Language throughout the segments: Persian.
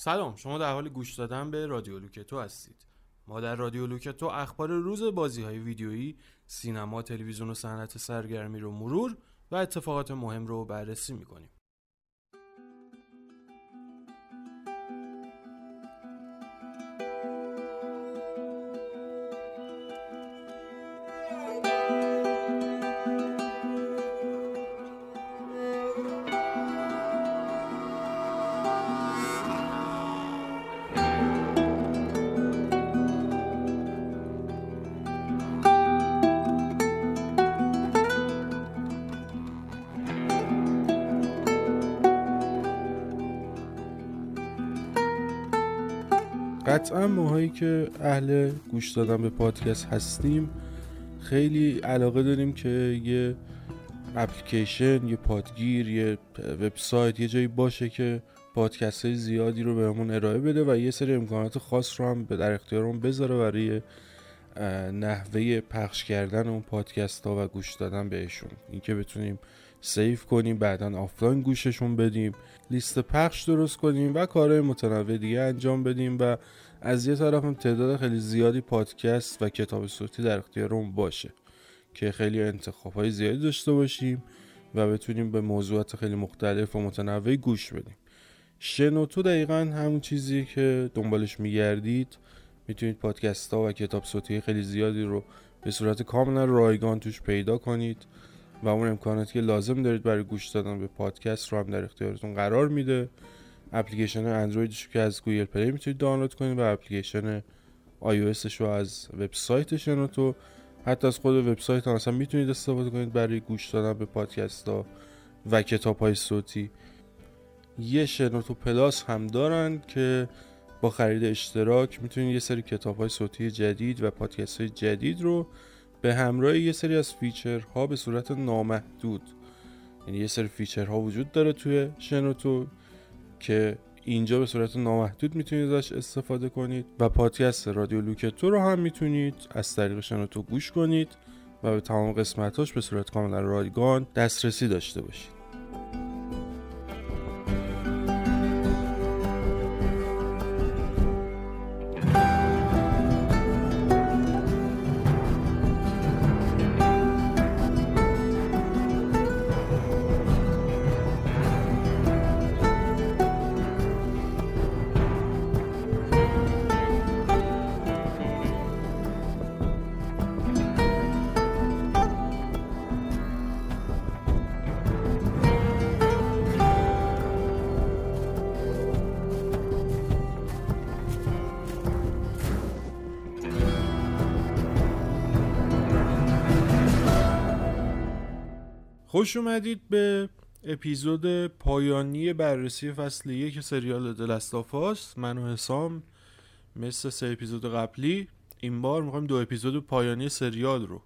سلام شما در حال گوش دادن به رادیو لوکتو هستید. ما در رادیو لوکتو اخبار روز بازی های ویدیویی سینما تلویزیون و صنعت سرگرمی رو مرور و اتفاقات مهم رو بررسی می‌کنیم. ماهایی که اهل گوش دادن به پادکست هستیم خیلی علاقه داریم که یه اپلیکیشن یه پادگیر یه وبسایت یه جایی باشه که پادکست های زیادی رو بهمون ارائه بده و یه سری امکانات خاص رو هم در اختیارمون بذاره برای نحوه پخش کردن اون پادکست ها و گوش دادن بهشون. اینکه بتونیم save کنیم بعدا آفلاین گوششون بدیم لیست پخش درست کنیم و کارهای متنوع دیگه انجام بدیم و از یه طرف هم تعداد خیلی زیادی پادکست و کتاب صوتی در اختیارمون باشه که خیلی انتخاب های زیادی داشته باشیم و بتونیم به موضوعات خیلی مختلف و متنوعی گوش بدیم. شنوتو دقیقا همون چیزی که دنبالش میگردید. می‌تونید پادکست ها و کتاب صوتی خیلی زیادی رو به صورت کاملا رایگان توش پیدا کنید. و اون امکاناتی که لازم دارید برای گوش دادن به پادکست رو هم در اختیارتون قرار میده. اپلیکیشن اندرویدش که از گوگل پلی می‌تونید دانلود کنید و اپلیکیشن آی رو از وبسایت شنوتو حتی از خود وبسایت هم اصلا می‌تونید استفاده کنید برای گوش دادن به پادکست ها و کتاب های صوتی. یه شنوتو پلاس هم دارن که با خرید اشتراک می‌تونید یه سری کتاب های صوتی جدید و پادکست های جدید رو به همراه یه سری از featureها به صورت نامحدود. یعنی یه سری featureها وجود داره توی شنوتو که اینجا به صورت نامحدود می‌تونید ازش استفاده کنید و پادکست رادیو لوکتو رو هم می‌تونید از طریق شنوتو گوش کنید و به تمام قسمتاش به صورت کاملا رایگان دسترسی داشته باشید. خوش اومدید به اپیزود پایانی بررسی فصل یک سریال دلستافاس من و حسام مثل سه اپیزود قبلی این بار می‌خوایم دو اپیزود پایانی سریال رو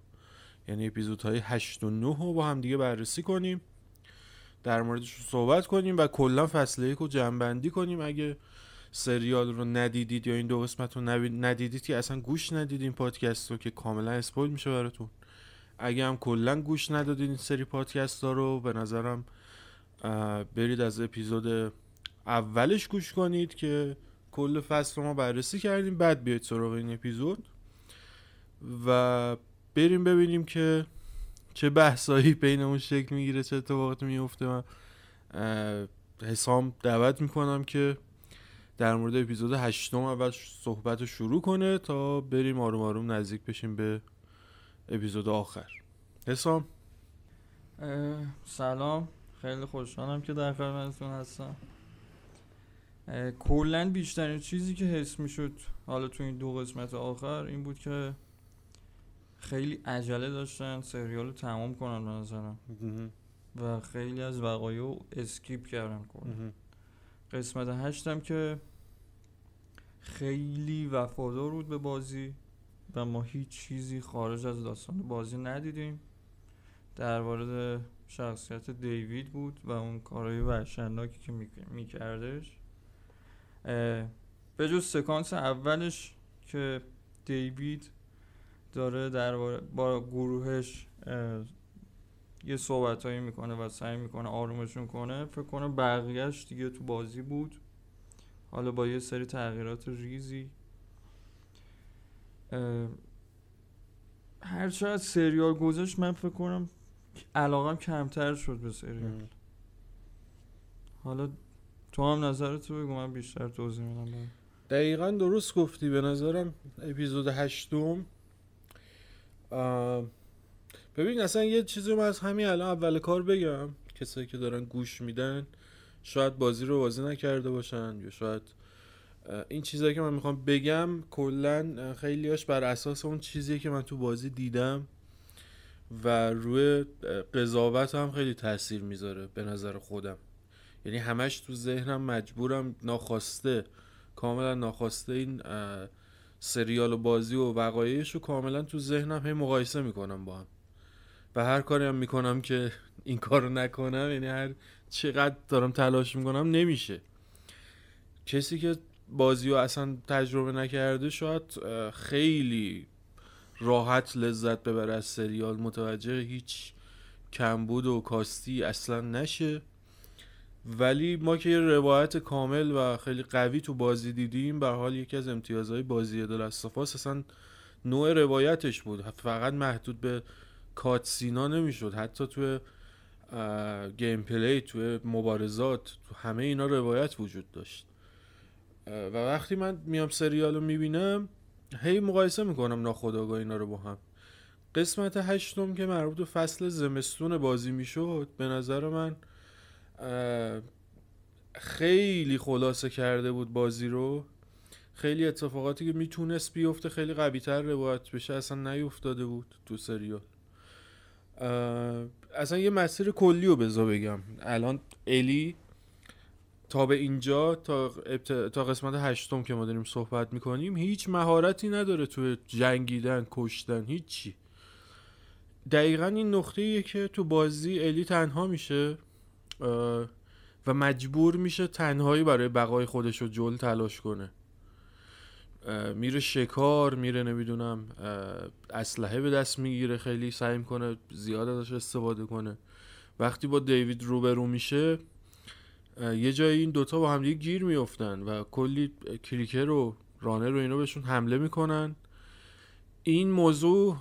یعنی اپیزودهای 8 و 9 رو با هم دیگه بررسی کنیم در موردش صحبت کنیم و کلا فصل یک رو جنبندی کنیم. اگه سریال رو ندیدید یا این دو قسمت رو ندیدید که اصلا گوش ندیدین پادکست رو که کاملا اسپویل میشه براتون. اگه هم کلا گوش ندادین این سری پادکست ها رو به نظرم برید از اپیزود اولش گوش کنید که کل فصل ما بررسی کردیم بعد بیاید سراغ این اپیزود و بریم ببینیم که چه بحثایی بینمون شکل می‌گیره چه اتفاقاتی میفته من حسام دعوت می‌کنم که در مورد اپیزود هشتم اول صحبت رو شروع کنه تا بریم آروم آروم نزدیک بشیم به اپیزود آخر. حسام. سلام. خیلی خوشحالم که در خدمتتون هستم. کلا بیشترین چیزی که حس می‌شد حالا تو این دو قسمت آخر این بود که خیلی عجله داشتن سریال رو تمام کنن به نظرم. و خیلی از وقایع اسکیپ کردن کنن قسمت هشتم که خیلی وفادار بود به بازی. و ما هیچ چیزی خارج از داستان بازی ندیدیم. در مورد شخصیت دیوید بود و اون کارهای وحشتناکی که میکردش. به جز سکانس اولش که دیوید داره در با گروهش یه صحبت هایی می‌کنه و سعی می‌کنه آرومشون کنه فکر کنه بقیهش دیگه تو بازی بود. حالا با یه سری تغییرات ریزی هر چقدر سریال گذاشت من فکر کنم علاقم کمتر شد به سریال. حالا تو هم نظرتو بگو من بیشتر توضیح میدم. دقیقا درست گفتی. به نظرم اپیزود هشتم. ببین اصلا یه چیزی من از همین الان اول کار بگم. کسایی که دارن گوش میدن شاید بازی رو بازی نکرده باشن یا شاید این چیزایی که من می‌خوام بگم کلا خیلیاش بر اساس اون چیزی که من تو بازی دیدم و روی قضاوت هم خیلی تاثیر می‌ذاره به نظر خودم. یعنی همش تو ذهنم مجبورم ناخواسته کاملا ناخواسته این سریال و بازی و وقایعش رو کاملا تو ذهنم هی مقایسه می‌کنم با هم. و هر کاری هم می‌کنم که این کارو نکنم یعنی هر چقدر دارم تلاش می‌کنم نمیشه. کسی که بازی رو اصلا تجربه نکرده شاید خیلی راحت لذت ببره از سریال. متوجه هیچ کمبود و کاستی اصلا نشه. ولی ما که یه روایت کامل و خیلی قوی تو بازی دیدیم به حال یکی از امتیازهای بازی دلستافاس اصلا نوع روایتش بود. فقط محدود به کاتسینا نمی‌شد. حتی تو گیم پلی تو مبارزات تو همه اینا روایت وجود داشت. و وقتی من میام سریال رو می‌بینم هی مقایسه می‌کنم ناخداگاه اینا رو با هم. قسمت هشتم که مربوط به فصل زمستون بازی می‌شد به نظر من خیلی خلاصه کرده بود بازی رو. خیلی اتفاقاتی که می‌تونست بیفته خیلی قوی تر روایت بشه اصلا نیفتاده بود تو سریال. اصلا یه مسیر کلی رو بذار بگم. الان الی تا به اینجا تا, تا قسمت هشتم که ما داریم صحبت می‌کنیم هیچ مهارتی نداره تو جنگیدن کشتن هیچی. دقیقا این نقطه که تو بازی الی تنها میشه و مجبور میشه تنهایی برای بقای خودش رو جل تلاش کنه. میره شکار میره نمی‌دونم اسلحه به دست می‌گیره خیلی سعی می‌کنه زیاد ازش استفاده کنه. وقتی با دیوید روبرو میشه یه جایی این دوتا با هم گیر میفتن و کلی کریکر و رانر رو اینو بهشون حمله می‌کنن. این موضوع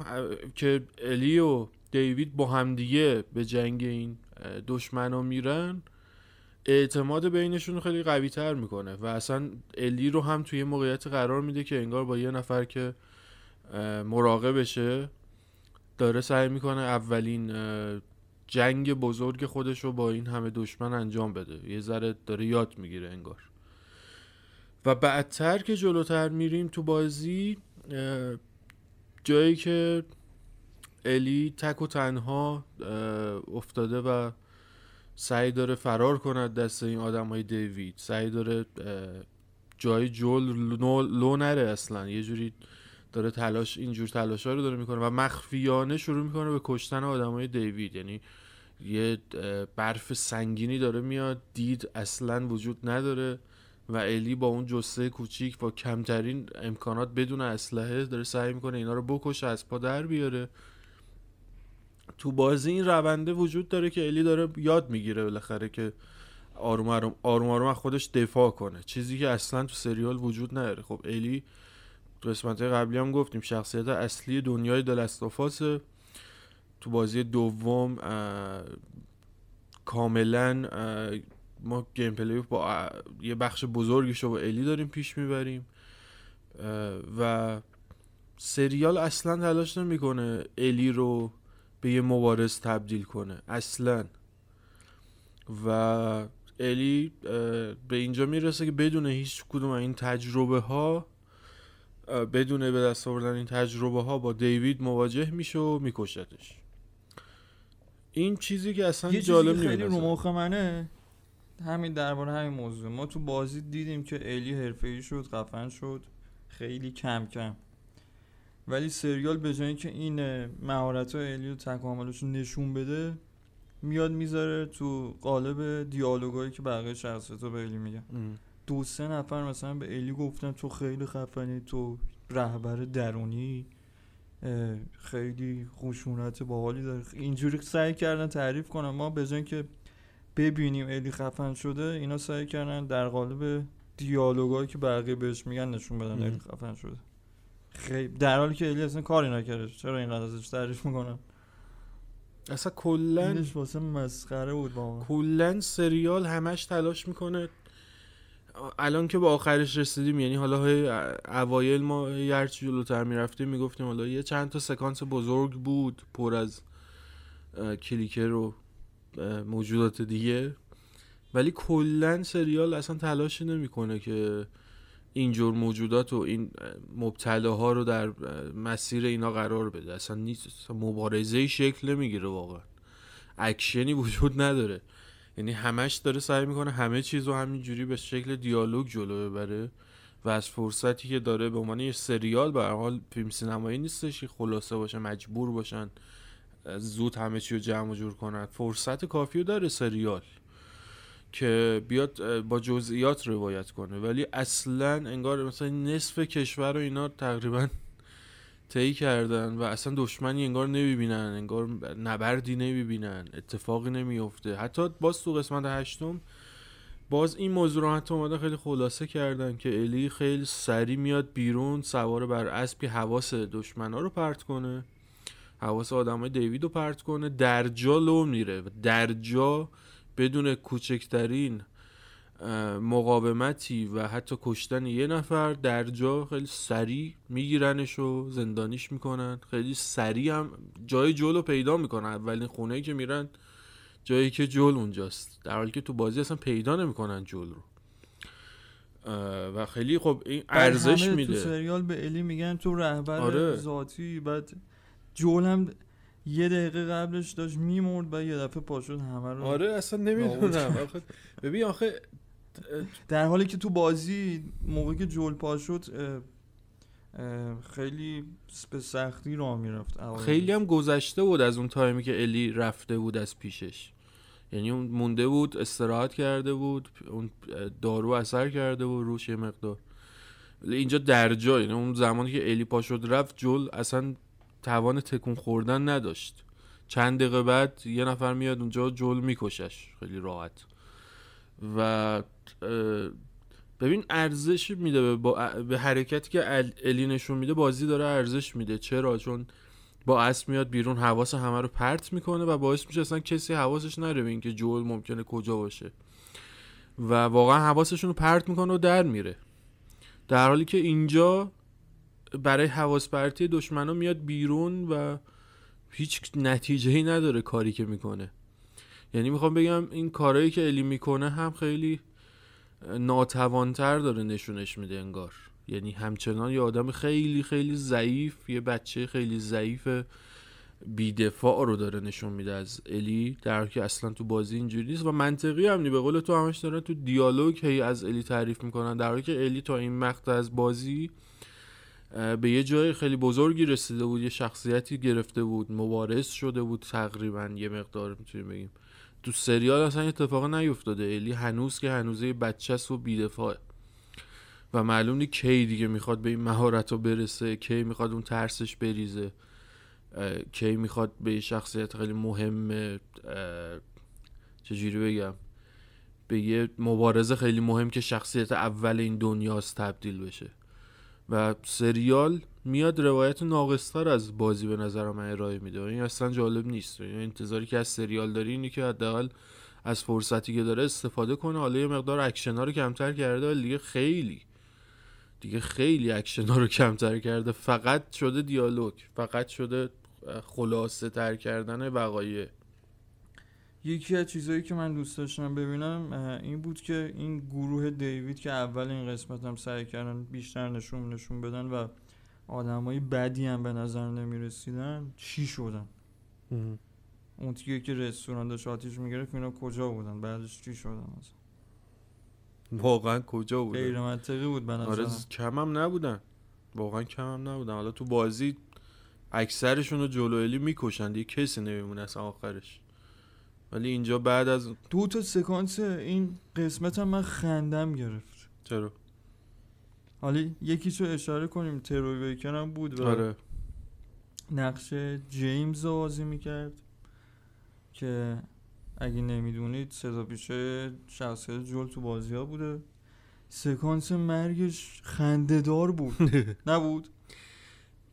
که الی و دیوید با همدیگه به جنگ این دشمنا میرن اعتماد بینشون خیلی قوی تر می‌کنه و اصلا الی رو هم توی موقعیت قرار میده که انگار با یه نفر که مراقبشه داره سعی می‌کنه اولین جنگ بزرگ خودش رو با این همه دشمن انجام بده. یه ذره داره یاد می‌گیره انگار. و بعدتر که جلوتر میریم تو بازی جایی که الی تک و تنها افتاده و سعی داره فرار کند دست این آدم های دیوید. سعی داره جای جول لو نره اصلا. یه جوری داره تلاش اینجور تلاش ها رو داره می‌کنه و مخفیانه شروع می‌کنه به کشتن آدم های دیوید. یعنی یه برف سنگینی داره میاد دید اصلا وجود نداره و الی با اون جسه کوچیک با کمترین امکانات بدون اسلحه داره سعی می‌کنه اینا رو بکشه از پا در بیاره. تو بازی این رونده وجود داره که الی داره یاد می‌گیره بالاخره که آروم آروم آروم آروم خودش دفاع کنه. چیزی که اصلا تو سریال وجود نداره. خب الی قسمت قبلی هم گفتیم شخصیت اصلی دنیای دلستافاس تو بازی دوم کاملا ما گیم پلی با یه بخش بزرگش رو با الی داریم پیش می‌بریم. و سریال اصلا تلاش نمی‌کنه الی رو به یه مبارز تبدیل کنه اصلا. و الی به اینجا می‌رسه که بدون هیچ کدوم این تجربه ها بدون به دست آوردن این تجربه ها با دیوید مواجه میشه و میکشتش. این چیزی که اصلا جالب نیست خیلی رو مخ منه همین درباره همین موضوع. ما تو بازی دیدیم که الی حرفه‌ای شد خفن شد خیلی کم کم. ولی سریال به جای اینکه این مهارت های الی و تکاملش نشون بده میاد می‌ذاره تو قالب دیالوگایی که بقیه شخصیت به الی میگن. دو سه نفر مثلا به الی گفتن تو خیلی خفنی تو رهبر درونی خیلی خشونت باحالی داره. اینجوری سعی کردن تعریف کنن. ما به که ببینیم الی خفن شده اینا سعی کردن در قالب دیالوگایی که بقیه بهش میگن نشون بدن. خیلی خفن شده. خیلی در حالی که الی اصلا کاری نکرده. چرا اینقدر ازش تعریف می‌کنن؟ اصلا کلا اینش واسه مسخره بود واقعا. کلا سریال همش تلاش می‌کنه الان که به آخرش رسیدیم یعنی حالا هی اوایل ما هرچی جلوتر می‌رفتیم می‌گفتیم حالا یه چند تا سکانس بزرگ بود پر از کلیکر و موجودات دیگه. ولی کلا سریال اصلا تلاشی نمی‌کنه که اینجور موجودات و این اه، مبتلاها رو در مسیر اینا قرار بده. اصلا نیست. مبارزه شکل نمی‌گیره واقعا. اکشنی وجود نداره. یعنی همش داره سعی می‌کنه همه چیز رو همینجوری به شکل دیالوگ جلو ببره و از فرصتی که داره به عنوان یه سریال به حال فیلم سینمایی نیستش که خلاصه باشه مجبور باشن زود همه چی رو جمع جور کنن. فرصت کافی رو داره سریال که بیاد با جزئیات روایت کنه. ولی اصلا انگار مثلا نصف کشور رو اینا تقریبا طی کردن و اصلا دشمنی انگار نمی‌بینن انگار نبردی نمی‌بینن اتفاقی نمیفته حتی باز تو قسمت هشتم باز این موضوع رو حتی اومدن خیلی خلاصه کردن که الی خیلی سری میاد بیرون سوار بر اسبی حواس دشمنا رو پرت کنه حواس آدمای دیوید رو پرت کنه در جا لو میره در جا بدون کوچکترین مقاومتی و حتی کشتن یه نفر در جا خیلی سریع میگیرنش و زندانیش می‌کنن. خیلی سریع هم جای رو پیدا می‌کنن. اولین خونه که میرن جایی که جول اونجاست. در حالی که تو بازی اصلا پیدا نمی‌کنن جول رو. و خیلی خب این ارزش همه تو میده. سریال به الی میگن تو رهبر آره. ذاتی. بعد جول هم یه دقیقه قبلش داشت میمرد و یه دفعه پاشد همه رو آره اصلا نمی‌دونم. آخه ببین آخه در حالی که تو بازی موقعی که جول پا شد خیلی به سختی راه می‌رفت خیلی هم گذشته بود از اون تایمی که الی رفته بود از پیشش. یعنی اون مونده بود استراحت کرده بود اون دارو اثر کرده بود روش یه مقدار. اینجا در جا یعنی اون زمانی که الی پا شد رفت جل اصلا توان تکون خوردن نداشت. چند دقیقه بعد یه نفر میاد اونجا جل میکشش. خیلی راحت. و ببین ارزش میده به, با به حرکتی که ال- الی نشون میده بازی داره ارزش میده. چرا؟ چون با اسب میاد بیرون حواس همه رو پرت می‌کنه و باعث میشه اصلا کسی حواسش نره به اینکه جول ممکنه کجا باشه. و واقعا حواسشون رو پرت می‌کنه و در میره. در حالی که اینجا برای حواس پرتی دشمنا میاد بیرون و هیچ نتیجه ای نداره کاری که می‌کنه. یعنی می‌خوام بگم این کارهایی که الی می‌کنه هم خیلی ناتوانتر داره نشونش میده انگار. یعنی همچنان یه آدم خیلی خیلی ضعیف یه بچه خیلی ضعیف بیدفاع رو داره نشون میده از الی در که اصلا تو بازی اینجوری نیست. و منطقی هم نی به قول تو همش دارن تو دیالوگ هی از الی تعریف می‌کنن. در حالی که الی تا این مقطع از بازی به یه جای خیلی بزرگی رسیده بود یه شخصیتی گرفته بود مبارز شده بود تقریبا. یه مقدار می‌تونیم بگیم. تو سریال اصلا اتفاق نیفتاده. الی هنوز که هنوز یه بچه است و بیدفاعه. و معلوم نی کی دیگه می‌خواد به این مهارت رو برسه کی می‌خواد اون ترسش بریزه کی می‌خواد به شخصیت خیلی مهم چجوری بگم؟ به یه مبارزه خیلی مهم که شخصیت اول این دنیاست تبدیل بشه. و سریال میاد روایت ناقصتر از بازی به نظر من ارائه میده. این اصلا جالب نیست. یعنی انتظاری که از سریال داری اینه که حداقل از فرصتی که داره استفاده کنه. حالا یه مقدار اکشن ها رو کمتر کرده ولی دیگه خیلی دیگه خیلی اکشن ها رو کمتر کرده. فقط شده دیالوگ. فقط شده خلاصه تر کردن وقایع. یکی از چیزهایی که من دوست داشتم ببینم این بود که این گروه دیوید که اول این قسمت هم سعی کردن بیشتر نشون نشون بدن و آدمای بدی هم به نظر نمی رسیدن چی شدن؟ اون تیکه که رستوران داشت آتیش می‌گرفت اینا کجا بودن؟ بعدش چی شدن اصلا واقعا کجا غیر بوده منطقی بود به آره نظرم. کم هم نبودن. واقعا کم هم نبودن. حالا تو بازی اکثرشون رو جلو الی می‌کشن دیگه کسی نمیمونه اصلا آخرش. ولی اینجا بعد از دو تا سکانس این قسمت هم من خندم گرفت. چرا؟ حالا یکیشو اشاره کنیم تروی بیکر هم بود و آره. نقش جیمز رو بازی می‌کرد که اگه نمی‌دونید صدا پیشه شخصیت جول تو بازی ها بوده. سکانس مرگش خندهدار بود. نبود؟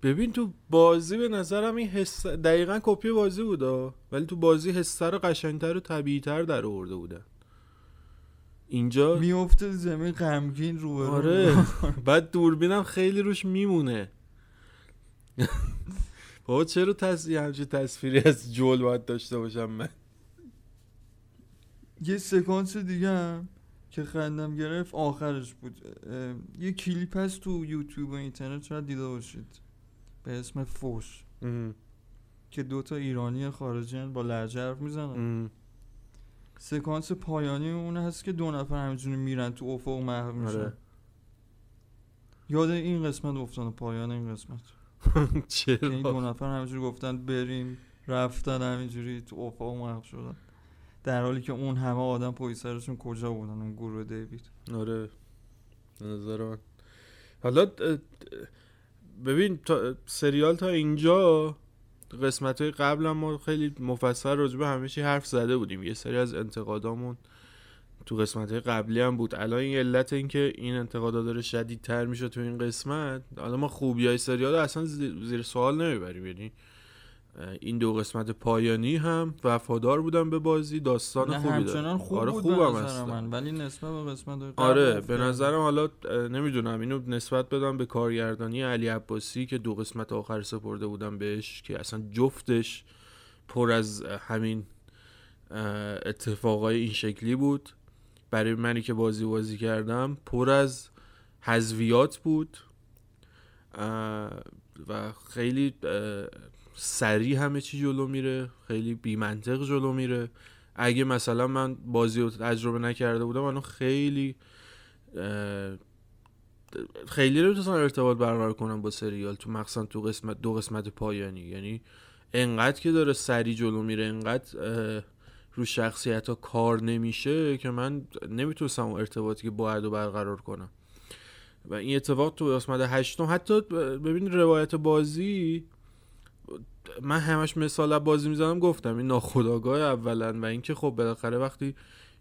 ببین تو بازی به نظرم این حس دقیقا کپی بازی بود ولی تو بازی حس رو قشنگتر و طبیعیتر در آورده بودن اینجا میفته زمین غمگین رو آره. بعد دوربینم خیلی روش میمونه. بابا چرا تصویر همچه تصویری از جول باید داشته باشم من؟ یه سکانس دیگه هم که خندم گرفت آخرش بود. یه کلیپ هست تو یوتیوب و اینترنت شاید دیده باشید. به اسم فوش. که دوتا ایرانی خارجی با لهجه حرف می‌زنن. سکانس پایانی اون هست که دو نفر همینجوری میرن تو افق محو میشن. آره. یاد این قسمت افتادم پایان این قسمت. چرا؟ این دو نفر همینجوری گفتن بریم رفتن همینجوری تو افق محو شدن. در حالی که اون همه آدم پای سرشون کجا بودن؟ اون گروه دیوید. آره. نظر من. حالا ببین تا سریال تا اینجا قسمت های قبل ما خیلی مفصل راجبه همه چی حرف زده بودیم. یه سری از انتقادامون تو قسمت های قبلی هم بود. الان این علت این که این انتقادا داره شدیدتر میشه تو این قسمت. حالا ما خوبی های سریال اصلا زیر سوال نمی‌بریم. یعنی این دو قسمت پایانی هم وفادار بودن به بازی داستان خوبی داره. خوب آره بود خوبم من ولی نسبت به قسمت آره به نظرم حالا نمی‌دونم اینو نسبت بدم به کارگردانی علی عباسی که دو قسمت آخر سپرده بودم بهش که اصلا جفتش پر از همین اتفاقای این شکلی بود. برای منی که بازی بازی کردم پر از حذویات بود. و خیلی سریع همه چی جلو میره خیلی بی منطق جلو میره. اگه مثلا من بازی رو تجربه نکرده بودم منو خیلی خیلی نمی‌تونستم ارتباط برقرار کنم با سریال. تو مخصوصا تو قسمت دو قسمت پایانی. یعنی انقدر که داره سری جلو میره انقدر رو شخصیت ها کار نمیشه که من نمی‌تونستم ارتباطی که باید رو برقرار کنم. و این اتفاق تو قسمت هشتم حتی ببین روایت بازی من همش مثال بازی می‌زنم گفتم این ناخداگاه اولا و اینکه خب بالاخره وقتی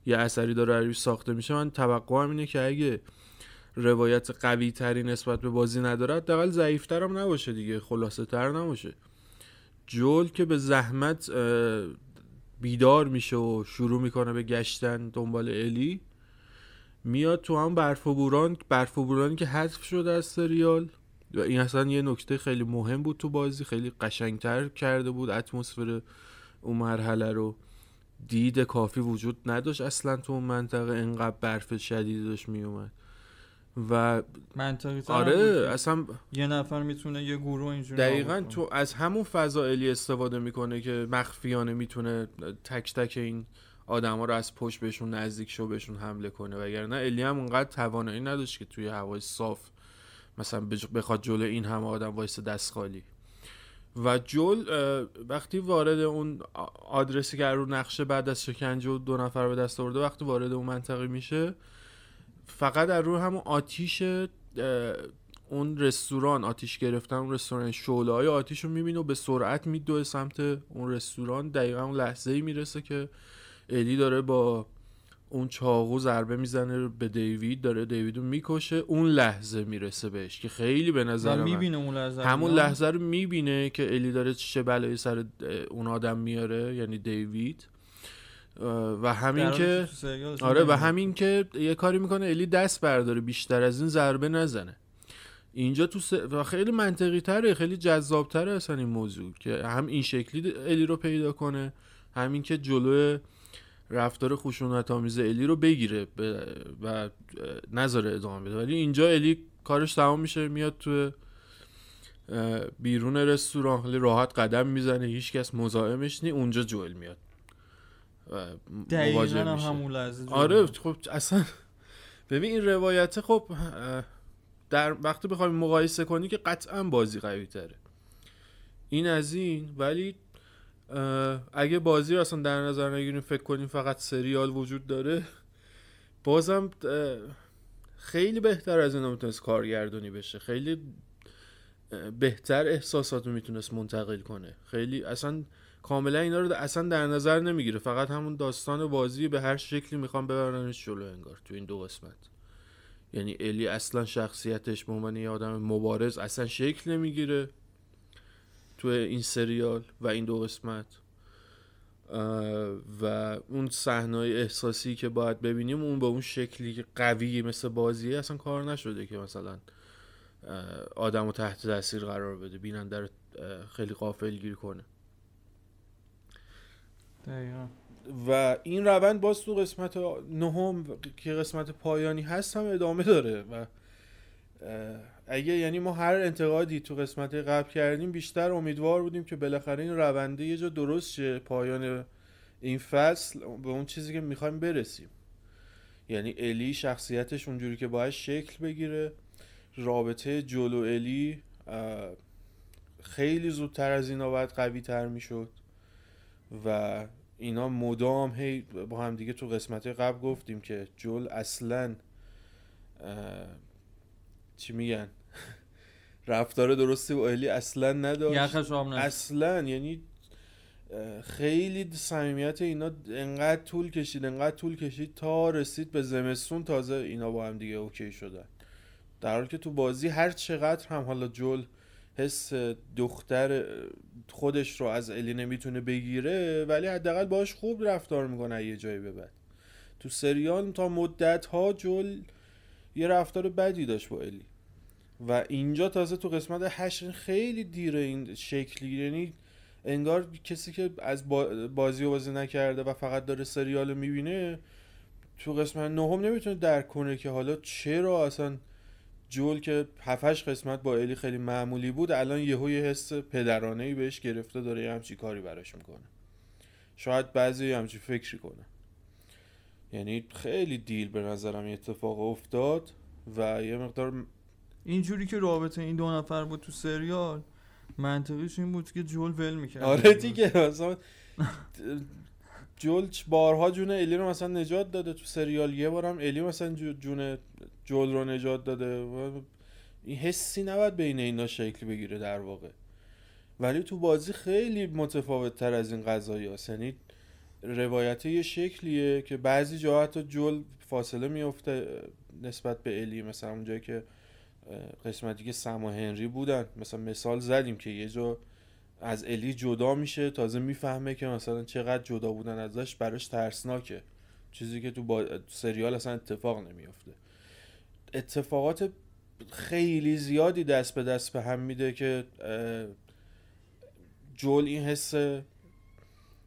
یه اثری داره روش ساخته میشه من توقعم اینه که اگه روایت قوی تری نسبت به بازی نداره حداقل ضعیفتر هم نباشه دیگه خلاصه تر نباشه. جول که به زحمت بیدار میشه و شروع می‌کنه به گشتن دنبال الی میاد تو هم برف و بوران برف و بورانی که حذف شده از سریال. و این اصلا یه نکته خیلی مهم بود تو بازی خیلی قشنگتر کرده بود اتمسفر اون مرحله رو. دید کافی وجود نداشت اصلا تو اون منطقه انقدر برف شدیدی داشت میومد و منطقی آره اصلا یه نفر می‌تونه یه گروه اینجوری دقیقا تو از همون فضائلی استفاده می‌کنه که مخفیانه می‌تونه تک تک این آدما رو از پشت بهشون نزدیک شو بهشون حمله کنه. وگرنه الی هم اونقدر توانایی نداشت که توی هوای صاف مثلا بخواد جلو این همه آدم وایسه دست خالی. و جول وقتی وارد اون آدرسی که رو نقشه بعد از شکنجه و دو نفر به دست آورده وقتی وارد اون منطقه میشه فقط در رو همون آتیش اون رستوران آتیش گرفتن اون رستوران شعله های آتیش رو می‌بینه و به سرعت میدوه سمت اون رستوران. دقیقا اون لحظه ای می‌رسه که الی داره با اون چاقو ضربه می‌زنه به دیوید داره دیویدو می‌کشه اون لحظه می‌رسه بهش که خیلی به نظر می‌بینه اون لحظه همون لحظه رو می‌بینه که الی داره چه بلایی سر اون آدم میاره یعنی دیوید. و همین که آره و همین که یه کاری می‌کنه الی دست برداره بیشتر از این ضربه نزنه. اینجا تو س... و خیلی منطقی تره خیلی جذاب تره اصلا این موضوع که هم این شکلی الی رو پیدا کنه همین که جلو رفتار خشونت آمیز الی رو بگیره و نذاره ادامه بده. ولی اینجا الی کارش تمام میشه میاد تو بیرون رستوران خیلی راحت قدم می‌زنه هیچکس مزاحمش نی اونجا جوئل میاد مواجه هم همون لحظه آره خب اصلا ببین این روایت خب در وقتی بخوایم مقایسه کنی که قطعا بازی قوی تره. این از این ولی اگه بازی رو اصلا در نظر نگیریم فکر کنیم فقط سریال وجود داره. بازم خیلی بهتر از این می‌تونست کارگردانی بشه. خیلی بهتر احساسات رو می‌تونست منتقل کنه. خیلی اصلا کاملا اینا رو اصلا در نظر نمی‌گیره. فقط همون داستان بازی به هر شکلی می‌خوام ببرنش جلو انگار تو این دو قسمت. یعنی الی اصلا شخصیتش به عنوان یه آدم مبارز اصلا شکل نمی‌گیره. تو این سریال و این دو قسمت. و اون صحنه احساسی که باید ببینیم اون به اون شکلی قوی مثل بازیه اصلا کار نشده که مثلا آدم رو تحت تاثیر قرار بده بیننده رو خیلی قافل گیر کنه. و این روند باز تو قسمت نهم که قسمت پایانی هست هم ادامه داره و اگه یعنی ما هر انتقادی تو قسمت قبل کردیم بیشتر امیدوار بودیم که بالاخره این رونده یه جا درست شه پایان این فصل به اون چیزی که می‌خوایم برسیم. یعنی الی شخصیتش اونجوری که باید شکل بگیره. رابطه جلو الی خیلی زودتر از اینا باید قوی تر می‌شد و اینا مدام هی با هم دیگه تو قسمت قبل گفتیم که جل اصلا چی میگن؟ رفتار درستی با الی اصلا نداشت. اصلا یعنی خیلی صمیمیت اینا انقدر طول کشید انقدر طول کشید تا رسید به زمستون. تازه اینا با هم دیگه اوکی شدن. در حالی که تو بازی هر چقدر هم حالا جل حس دختر خودش رو از الی نمی‌تونه بگیره ولی حداقل باش خوب رفتار می‌کنه یه جایی به بعد. تو سریال تا مدت ها جل یه رفتار بدی داشت با الی. و اینجا تازه تو قسمت هشت خیلی دیره این شکلی یعنی انگار کسی که از بازی و بازی نکرده و فقط داره سریال می‌بینه تو قسمت نهم نمی‌تونه درک کنه که حالا چرا اصلا جول که هفتش قسمت با الی خیلی معمولی بود الان یهو یه حس پدرانه ای بهش گرفته داره یه همچی کاری براش می‌کنه. شاید بعضی همچی فکری کنه. یعنی خیلی دیل به نظرم اتفاق افتاد و یه مقدار اینجوری که رابطه این دو نفر بود تو سریال منطقیش این بود که جول ول می‌کرد. آره دیگه مثلا جول بارها جون الی رو مثلا نجات داده تو سریال. یه بارم الی مثلا جون جول رو نجات داده. این حسی نباید بین اینا شکل بگیره در واقع. ولی تو بازی خیلی متفاوت تر از این قضایی هست. یعنی روایت یه شکلیه که بعضی جا حتی جول فاصله میفته نسبت به الی. مثلا اونجایی که قسمتی که سم و هنری بودن. مثلا مثال زدیم که یه جا از الی جدا میشه تازه می‌فهمه که مثلا چقدر جدا بودن ازش براش ترسناکه. چیزی که تو با... سریال اصلا اتفاق نمیافته. اتفاقات خیلی زیادی دست به دست به هم میده که جول این حس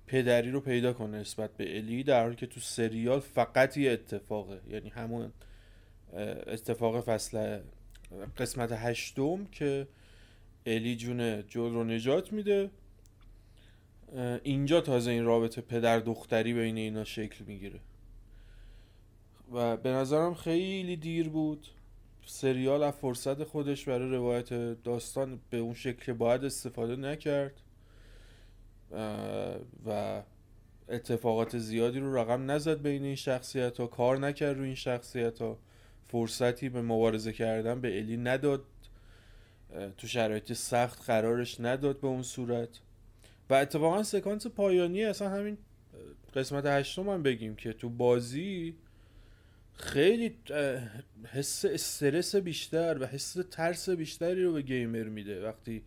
پدری رو پیدا کنه نسبت به الی در حالی که تو سریال فقط یه اتفاقه. یعنی همون اتفاق فصل قسمت هشتم که الی جون جول رو نجات میده. اینجا تازه این رابطه پدر دختری بین اینا شکل می‌گیره. و به نظرم خیلی دیر بود. سریال از فرصت خودش برای روایت داستان به اون شکل که باید استفاده نکرد. و اتفاقات زیادی رو رقم نزد بین این شخصیت ها کار نکرد رو این شخصیت ها فرصتی به مبارزه کردن به الی نداد. تو شرایط سخت قرارش نداد به اون صورت. و اتفاقا سکانس پایانی اصلا همین قسمت هشتم هم بگیم که تو بازی خیلی حس استرس بیشتر و حس ترس بیشتری رو به گیمر میده. وقتی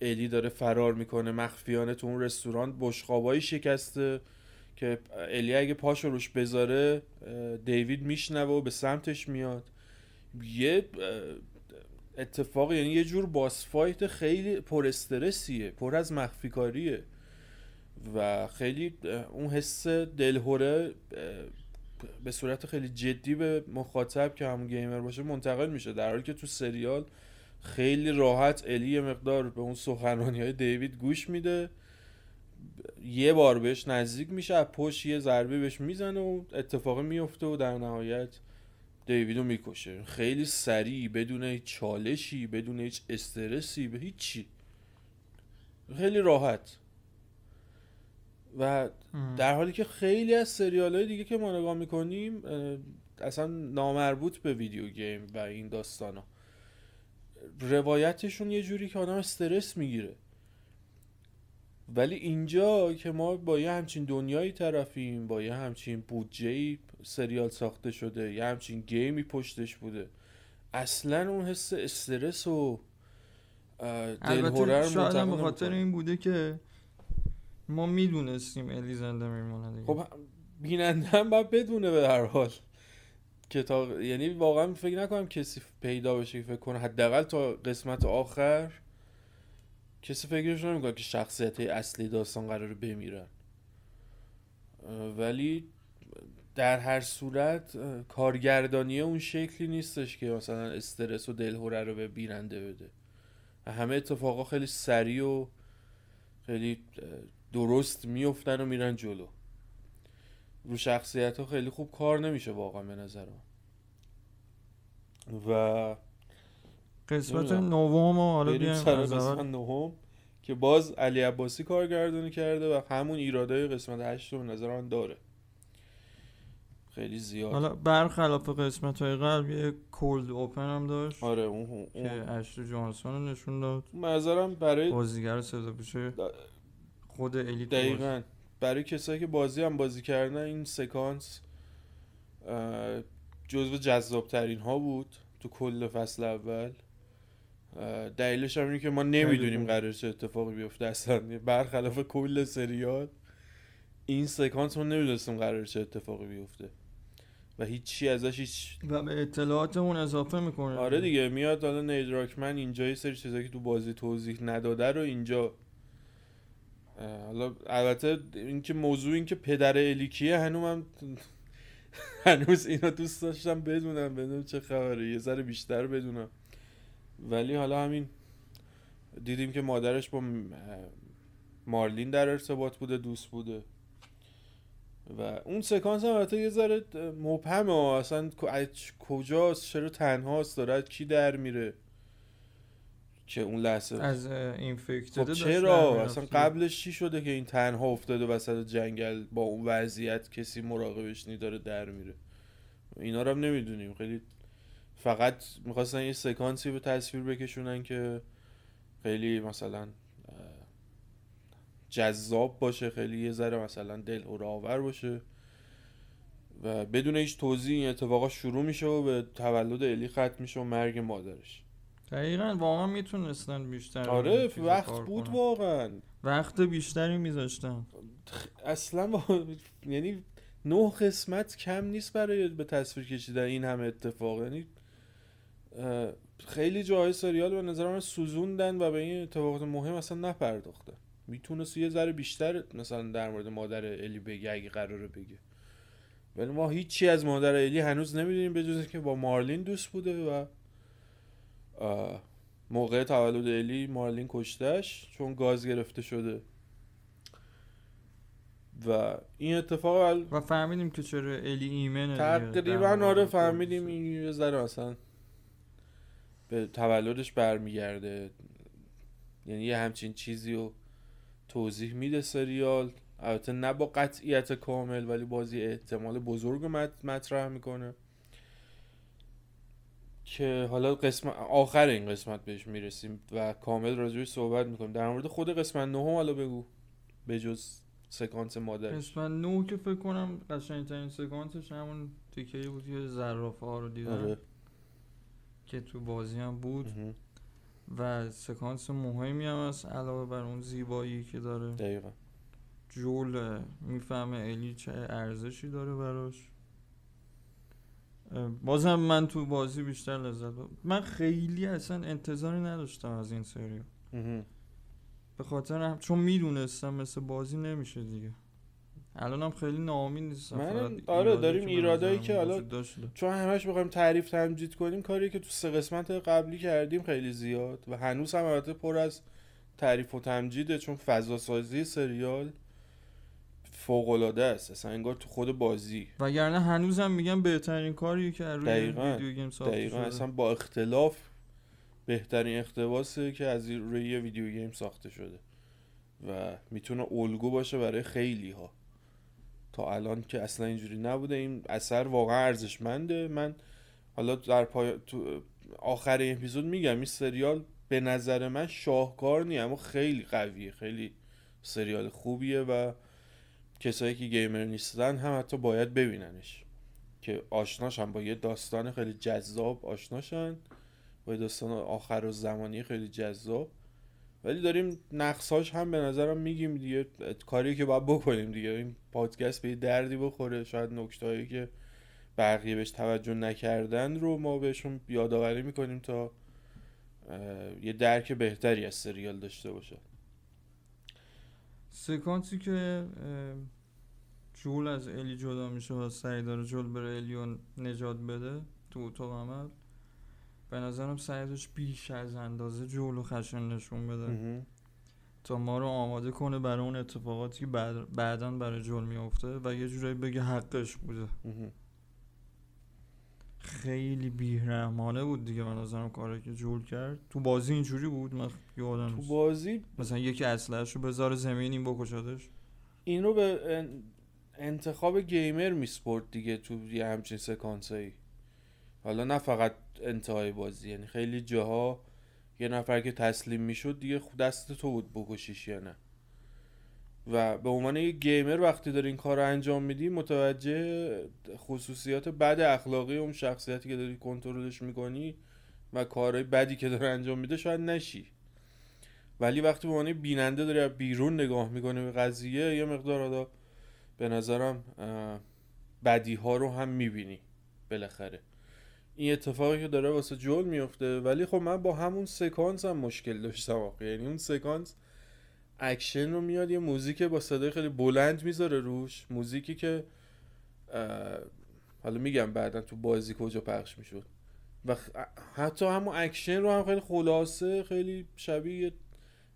الی داره فرار می‌کنه مخفیانه تو اون رستوران بشقابایی شکسته. که الی اگه پاشو روش بذاره دیوید میشنوه و به سمتش میاد. یه اتفاق یعنی یه جور باس فایت خیلی پر استرسیه پر از مخفی کاریه و خیلی اون حس دلهوره به صورت خیلی جدی به مخاطب که همون گیمر باشه منتقل میشه. در حالی که تو سریال خیلی راحت الی مقدار به اون سخنرانی های دیوید گوش میده. یه بار بهش نزدیک میشه از پشت یه ضربه بهش می‌زنه و اتفاقی میفته و در نهایت دیویدو می‌کشه. خیلی سریع بدون هیچ چالشی بدون هیچ استرسی به هیچی. خیلی راحت. و در حالی که خیلی از سریال های دیگه که ما نگاه می‌کنیم اصلا نامربوط به ویدیو گیم و این داستان ها روایتشون یه جوری که آدم استرس می‌گیره. ولی اینجا که ما با یه همچین دنیایی طرفیم با یه همچین بودجه سریال ساخته شده یه همچین گیمی پشتش بوده اصلا اون حس استرس و شاید هم به خاطر این بوده که ما می‌دونستیم الی زنده میمونه خب بیننده هم باید بدونه به هر حال. که تا یعنی واقعا فکر نکنم کسی پیدا بشه فکر کنه حداقل تا قسمت آخر کسی فکرش نمی‌کنه که شخصیت اصلی داستان قرار بمیرن. ولی در هر صورت کارگردانی اون شکلی نیستش که مثلا استرس و دلهوره رو به بیننده بده. همه اتفاقا خیلی سریع و خیلی درست میفتن و میرن جلو. رو شخصیت ها خیلی خوب کار نمیشه واقعا به نظرم. و قسمت نوم و حالا بیایم قسمت نوم که باز علی عباسی کارگردانی کرده و همون ایرادای قسمت هشت رو به نظر من داره. خیلی زیاد. حالا برخلاف قسمت های قبل یه کولد اوپن هم داشت آره اون, اون. که اشتو جانسون رو نشون داد. منظرم برای بازیگر صدا پیشه خود الیت دقیقا. برای کسایی که بازی هم بازی کردن این سکانس جزو جذاب ترین ها بود تو کل فصل اول. دلیلش هم اینه که ما نمی‌دونیم قرار چه اتفاقی بیفته اصلا. برخلاف کل سریال این سکانس ما نمی‌دونستیم قرار چه اتفاقی بیفته. و هیچی ازش هیچ و به اطلاعاتمون اضافه می‌کنه. آره دیگه میاد حالا نیدراکمن اینجا یه سری چیزایی که تو بازی توضیح نداده رو اینجا حالا البته اینکه موضوع این که پدر الیکیه هنوز هم هنوز اینا دوست داشتم بدونم بدونم چه خبره. یه ذره بیشتر بدونم. ولی حالا همین دیدیم که مادرش با مارلین در ارتباط بوده دوست بوده. و اون سکانس هم البته یه ذره مبهمه. اصلا کجاست؟ چرا تنهاست؟ داره کی در میره؟ که اون لحظه از خب چرا؟ اصلا قبلش چی شده که این تنها افتاده وسط جنگل با اون وضعیت کسی مراقبش نی داره در میره؟ اینا رو هم نمی‌دونیم. خیلی فقط می‌خواستن یه سکانسی به تصویر بکشونن که خیلی مثلا جذاب باشه خیلی یه ذره مثلا دل آور باشه و بدون هیچ توضیح این اتفاقا شروع میشه و به تولد الی ختم میشه و مرگ مادرش. دقیقا واقعا می‌تونستن بیشتر آره وقت بود واقعا. وقت بیشتری میذاشتن. اصلا با... یعنی نه قسمت کم نیست برای به تصویر کشیدن این همه اتفاق. یعنی خیلی جاهای سریال به نظر من سوزوندن و به این اتفاقات مهم اصلا نپرداختن می‌تونست یه ذره بیشتر مثلا در مورد مادر الی بگه اگه قراره بگه ولی ما هیچی از مادر الی هنوز نمی‌دونیم به جز که با مارلین دوست بوده و موقع تولد الی مارلین کشتش چون گاز گرفته شده. و این اتفاق و فهمیدیم که چرا الی ایمنه تقریبا آره فهمیدیم این یه ذره مثلا به تولدش برمیگرده. یعنی یه همچین چیزی رو توضیح میده سریال. البته نه با قطعیت کامل ولی بازی احتمال بزرگ مطرح می‌کنه. که حالا قسمت آخر این قسمت بهش می‌رسیم و کامل راجعش صحبت می‌کنیم. در مورد خود قسمت نهم حالا بگو. به جز سکانس مادر قسمت نو که فکر کنم قشنگترین سکانسش همون تیکه بود که زرافه ها رو دیدن آره. که تو بازی هم بود و سکانس مهمی هم هست علاوه بر اون زیبایی که داره. دقیقا. جول می‌فهمه الی چه ارزشی داره براش. بازم من تو بازی بیشتر لذت من خیلی اصلا انتظاری نداشتم از این سری به خاطر هم چون می‌دونستم مثل بازی نمیشه دیگه. الان هم خیلی ناامید نیستم من آره داریم ایرادایی که حالا چون همش بخوایم تعریف تمجید کنیم کاری که تو سه قسمت قبلی کردیم خیلی زیاد و هنوز هم البته پر از تعریف و تمجیده چون فضا سازی سریال فوق العاده است. اصلا انگار تو خود بازی. وگرنه هنوزم میگم بهترین کاری که روی دقیقاً. ویدیو گیم ساخته دقیقاً. شده. اصلا با اختلاف بهترین اقتباسه که از روی ویدیو گیم ساخته شده و می‌تونه الگو باشه برای خیلی ها تا الان که اصلا اینجوری نبوده. این اثر واقعا ارزشمنده. من حالا در پای... تو آخر این اپیزود میگم این سریال به نظر من شاهکار نی اما خیلی قویه. خیلی سریال خوبیه و کسایی که گیمر نیستن هم حتی باید ببیننش. که آشناش هم با یه داستان خیلی جذاب آشناشن. با یه داستان آخر و زمانی خیلی جذاب. ولی داریم نقصاش هم به نظرم میگیم دیگه کاری که باید بکنیم دیگه. این پادکست به دردی بخوره. شاید نکته که بقیه بهش توجه نکردن رو ما بهشون یادآوری می‌کنیم تا یه درک بهتری از سریال داشته باشه. سکانسی که جول از الی جدا میشه و سعی داره جول بره الیو نجات بده تو اتاق عمل به نظرم سعی داشت بیش از اندازه جول و خشن نشون بده. تا ما رو آماده کنه برای اون اتفاقاتی که بعد بعدا برای جول میافته و یه جورایی بگه حقش بوده. خیلی بیرحمانه بود دیگه من نظرم کاری که جول کرد. تو بازی اینجوری بود؟ من یادم تو بازی مثلا یکی اسلحه‌شو رو بذاره زمین این بکشادش این رو به انتخاب گیمر میسپورت دیگه تو یه همچین سکانسایی حالا نه فقط انتهای بازی یعنی خیلی جاها یه نفر که تسلیم می‌شد دیگه دست تو بود بکشیش یا نه. و به عنوان یه گیمر وقتی داری این کار رو انجام میدی متوجه خصوصیات بد اخلاقی اون شخصیتی که داری کنترلش می‌کنی و کارهای بدی که داره انجام میده شاید نشی. ولی وقتی به عنوان بیننده داری بیرون نگاه می‌کنی به قضیه یه مقدار به نظرم بدی ها رو هم می‌بینی بالاخره. این اتفاقی که داره واسه جول میفته. ولی خب من با همون سکانس هم مشکل داشتم یعنی اون سکانس اکشن رو میاد یه موزیک با صدای خیلی بلند می‌ذاره روش. موزیکی که حالا میگم بعدا تو بازی کجا پخش می‌شد. و حتی همون اکشن رو هم خیلی خلاصه خیلی شبیه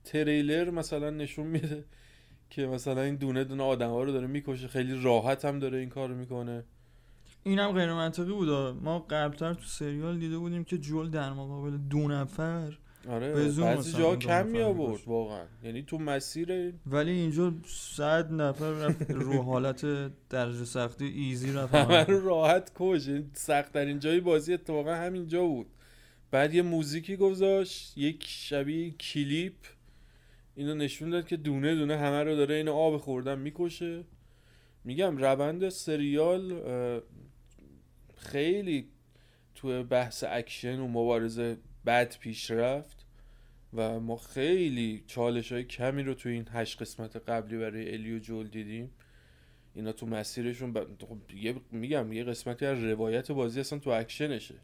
تریلر مثلا نشون میده که مثلا این دونه دونه آدم ها رو داره می‌کشه. خیلی راحت هم داره این کار می‌کنه. اینم غیر منطقی بود. ما قبلتر تو سریال دیده بودیم که جول در مقابل دو نفر آره بعضی جا کم می آورد واقعا. یعنی تو مسیر ولی اینجا صد نفر رو حالت درجه سختی easy رفت. همه رو راحت کش. سخت‌ترین جای بازی اتفاقا همینجا بود. بعد یه موزیکی گذاشت یک شبیه کلیپ. اینو نشون داد که دونه دونه همه رو داره این آب خوردن می‌کشه. میگم روند سریال خیلی تو بحث اکشن و مبارزه بد پیش رفت و ما خیلی چالش های کمی رو تو این هشت قسمت قبلی برای الی و جول دیدیم. اینا تو مسیرشون خب میگم یه قسمتی از روایت بازی اصلا تو اکشنشه.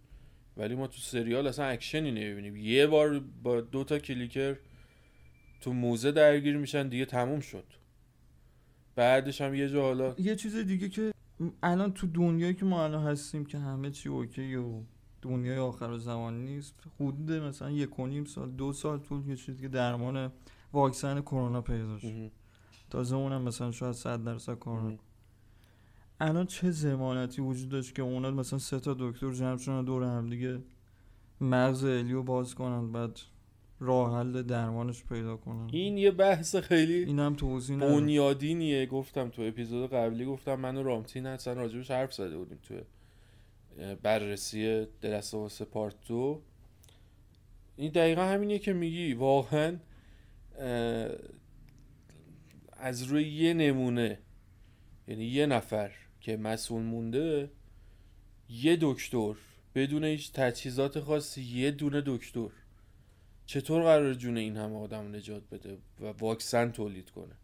ولی ما تو سریال اصلا اکشنی نمی‌بینیم. یه بار با دو تا clicker تو موزه درگیر میشن دیگه تموم شد. بعدش هم یه جا حالا یه چیز دیگه که الان تو دنیایی که ما الان هستیم که همه چی OK و دنیای آخر زمان نیست حدود مثلا یک و نیم سال دو سال طول کشید که درمان واکسن کرونا پیدا شد. تازه اونم مثلا شاید صد درصد کرونا. الان چه زمانتی وجود داشت که اونا مثلا سه تا دکتر جمع شدن دور هم دیگه مغز الیو باز کنن بعد راه حل درمانش پیدا کنن این یه بحث خیلی اینم توضیح بنیادینیه. گفتم تو اپیزود قبلی گفتم من و رامتین اصلا راجبش حرف زده بودیم تو بررسی دلست پارت دو. این دقیقا همینیه که میگی واقعا از روی یه نمونه یعنی یه نفر که مسئول مونده یه دکتر بدون هیچ تجهیزات خاصی یه دونه دکتر. چطور قرار جون این همه آدم نجات بده و واکسن تولید کنه؟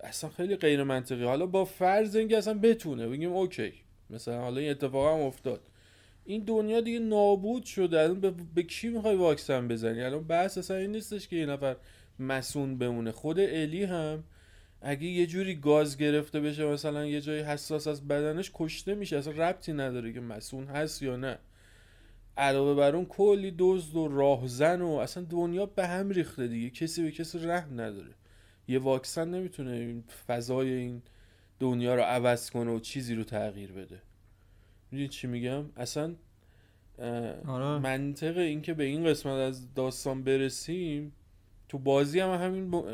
اصلا خیلی غیر منطقی. حالا با فرض اینکه اصلا بتونه بگیم اوکی. مثلا حالا این اتفاق هم افتاد. این دنیا دیگه نابود شده. الان به, به کی می‌خوای واکسن بزنی؟ الان بحث اصلا این نیستش که یه نفر مسون بمونه. خود الی هم اگه یه جوری گاز گرفته بشه مثلا یه جای حساس از بدنش کشته میشه اصلا ربطی نداره که مسون هست یا نه. علاوه بر اون کلی دزد و راهزن و اصلا دنیا به هم ریخته دیگه. کسی به کسی رحم نداره. یه واکسن نمی‌تونه این فضای این دنیا رو عوض کنه و چیزی رو تغییر بده. می‌دونی چی میگم؟ اصلا آره. منطق این که به این قسمت از داستان برسیم تو بازی هم همین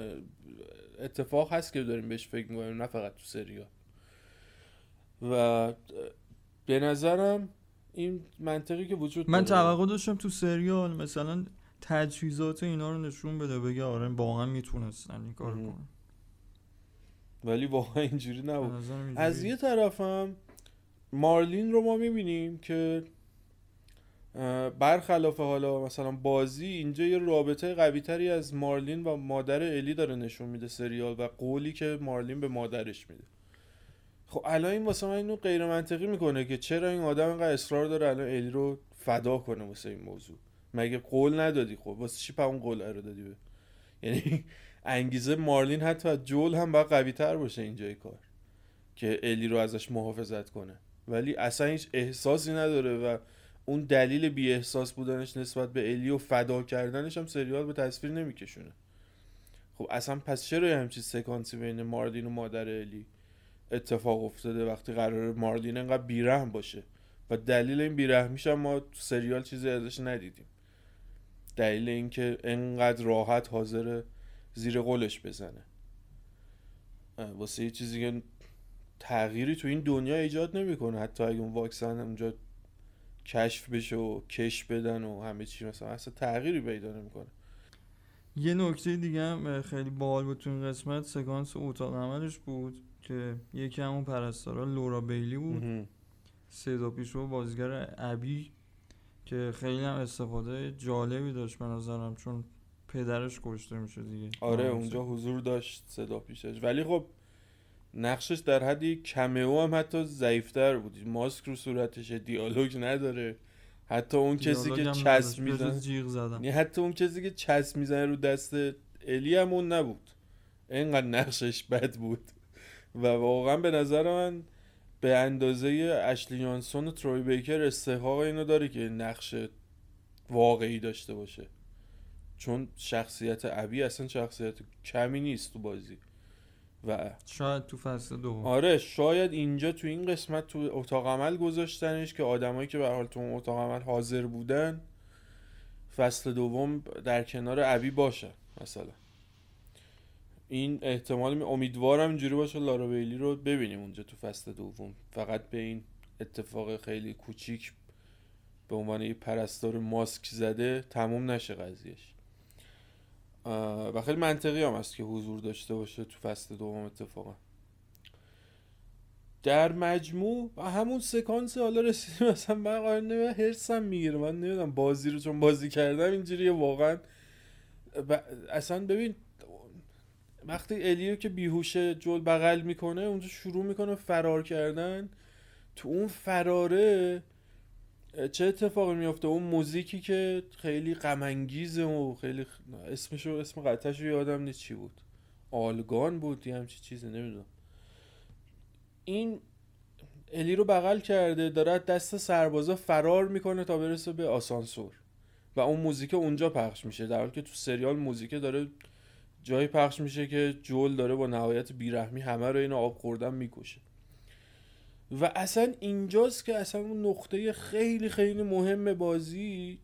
اتفاق هست که داریم بهش فکر می‌کنیم نه فقط تو سریال و به نظرم این منطقی که وجود من توقع داشتم تو سریال مثلا تجهیزات اینا رو نشون بده بگه آره واقعا می‌تونستن این کار کنن. ولی واقعا اینجوری نبود. اینجوری- از یه طرفم مارلین رو ما می‌بینیم که برخلاف حالا مثلا بازی اینجا یه رابطه قوی تری از مارلین و مادر الی داره نشون میده سریال و قولی که مارلین به مادرش میده. خب الان این واسه من اینو غیر منطقی می‌کنه که چرا این آدم اینقدر اصرار داره الان الی رو فدا کنه واسه این موضوع؟ مگه قول ندادی؟ خب واسه چی اون قول رو دادی به؟ یعنی انگیزه مارلین حتی جول هم باید قوی تر باشه اینجای کار که الی رو ازش محافظت کنه. ولی اصلا هیچ احساسی نداره و اون دلیل بی احساس بودنش نسبت به الی و فدا کردنش هم سریال به تصویر نمیکشونه. خب اصلا پس چرا همچین سکانسی بین مارلین و مادر الی اتفاق افتاده وقتی قرار مارلین انقدر بیرحم باشه. و دلیل این بیرحمیش هم ما تو سریال چیزی ازش ندیدیم. دلیل اینکه انقدر راحت حاضر زیر قولش بزنه. واسه یه چیزی که تغییری تو این دنیا ایجاد نمی‌کنه. حتی اگه اون واکسن اونجا کشف بشه و کش بدن و همه چی مثلا اصلا تغییری پیدا نمی‌کنه. یه نکته دیگه هم خیلی باحال بود تو این قسمت سکانس اتاق عملش بود. که یکی همون پرستارا لورا بیلی بود. صدا پیشو بازیگر ابی که خیلی هم استفاده جالبی داشت به نظرم چون پدرش کشته میشه دیگه. آره اونجا حضور داشت صدا پیشش. ولی خب نقشش در حدی کمئو هم حتی ضعیفتر بود. ماسک رو صورتشه دیالوگ نداره. حتی اون کسی که چسب می‌زنه یعنی حتی اون کسی که چسب می‌زنه رو دست الی هم اون نبود. اینقدر نقشش بد بود. و واقعا به نظر من به اندازه اشلی جانسون و تروی بیکر استحقاق اینو داره که نقش واقعی داشته باشه. چون شخصیت ابی اصلا شخصیت کمی نیست تو بازی. و شاید تو فصل دوم. آره شاید اینجا تو این قسمت تو اتاق عمل گذاشتنش که آدمایی که به حال تو اون اتاق عمل حاضر بودن فصل دوم در کنار ابی باشن مثلا. این احتمال می- امیدوارم اینجوری باشه لارا بیلی رو ببینیم اونجا تو فصل دوم. فقط به این اتفاق خیلی کوچیک به عنوان یه پرستار ماسک زده تموم نشه قضیهش. و خیلی منطقی هم هست که حضور داشته باشه تو فصل دوم اتفاقا. در مجموع و همون سکانس حالا رسیدیم مثلا من نمی‌دونم هرسم می‌گیره. من نمی‌دونم بازی رو چون بازی کردم اینجوریه واقعا. ب- اصلا ببین وقتی الیو که بیهوشه جل بغل می‌کنه اونجا شروع می‌کنه فرار کردن. تو اون فراره چه اتفاقی میفته اون موزیکی که خیلی غمانگیزه و خیلی اسمشو اسم قطعشو یادم نیست چی بود. آلگان بود یه همچی چیزی نمی‌دونم. این الی رو بغل کرده داره دست سربازا فرار می‌کنه تا برسه به آسانسور. و اون موزیک اونجا پخش میشه. در حالی که تو سریال موزیک داره جایی پخش میشه که جول داره با نهایت بیرحمی همه رو اینو آب خوردن می‌کشه. و اصلا اینجاست که اصلا اون نقطه خیلی خیلی مهم بازی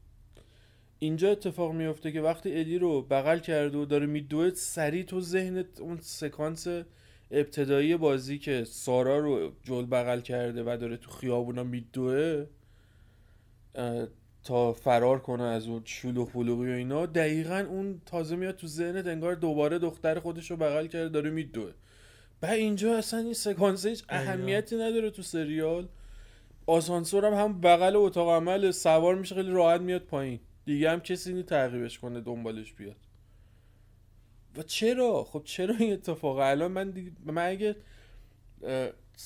اینجا اتفاق میفته که وقتی الی رو بغل کرده و داره میدوه سریع تو ذهنت اون سکانس ابتدایی بازی که سارا رو جل بغل کرده و داره تو خیابونا میدوه تا فرار کنه از اون شلوغ پلوغی و اینا دقیقا اون تازه میاد تو ذهنت انگار دوباره دختر خودش رو بغل کرده داره میدوه. و اینجا اصلا این سکانس هیچ. اهمیتی نداره تو سریال. آسانسور هم هم بغل اتاق عمل سوار میشه خیلی راحت میاد پایین. دیگه هم کسی نی تعقیبش کنه دنبالش بیاد. و چرا؟ خب چرا این اتفاق؟ الان من دیگه من اگه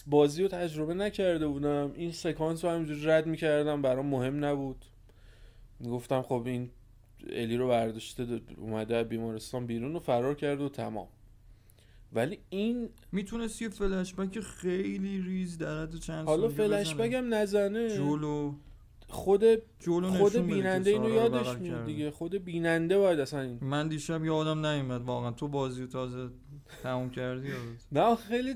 بازی رو تجربه نکرده بودم این سکانس رو همینجوری رد می‌کردم برام مهم نبود. گفتم خب این الی رو برداشته اومده بیمارستان بیرون و فرار کرده و تمام. ولی این می‌تونست یه فلش بک خیلی ریز در حد چند حالا ثانیه فلش بزنه. بک هم نزنه. جولو. خود جولو خود بیننده اینو یادش میاد. دیگه. خود بیننده باید اصلا این من دیشب یادم نیومد واقعا. تو بازی تازه تموم کردی نه خیلی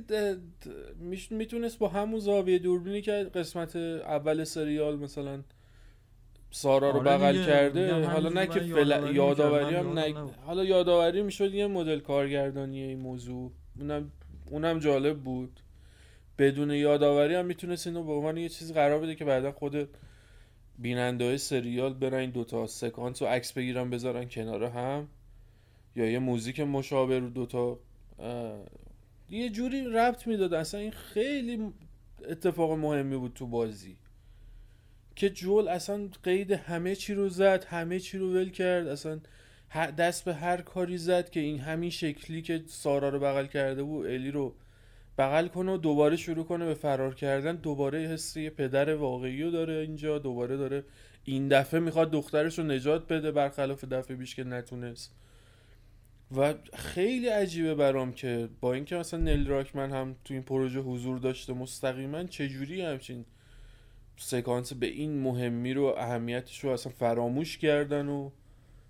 می‌تونست با همون زاویه دوربینی که قسمت اول سریال مثلا سارا رو آره بغل کرده. حالا نه که فل... یادآوری هم نه... حالا یادآوری می‌شد یه مدل کارگردانی این موضوع. اونم اونم جالب بود. بدون یادآوری هم می‌تونست اینو به عنوان یه چیز قرار بده که بعدا خود بیننده سریال برن این دوتا سکانس رو عکس بگیرن بذارن کنار هم. یا یه موزیک مشابه رو دوتا یه جوری ربط می‌داد. اصلا این خیلی اتفاق مهمی بود تو بازی. که جول اصلا قید همه چی رو زد همه چی رو ول کرد اصلا دست به هر کاری زد که این همین شکلی که سارا رو بغل کرده بود الی رو بغل کنه و دوباره شروع کنه به فرار کردن. دوباره حسی پدر واقعی رو داره اینجا دوباره داره این دفعه می‌خواد دخترش رو نجات بده برخلاف دفعه بیش که نتونست. و خیلی عجیبه برام که با اینکه مثلا نل راکمن هم تو این پروژه حضور داشته مستقیما چجوری همچین سکانس به این مهمی رو اهمیتش رو اصلا فراموش کردن و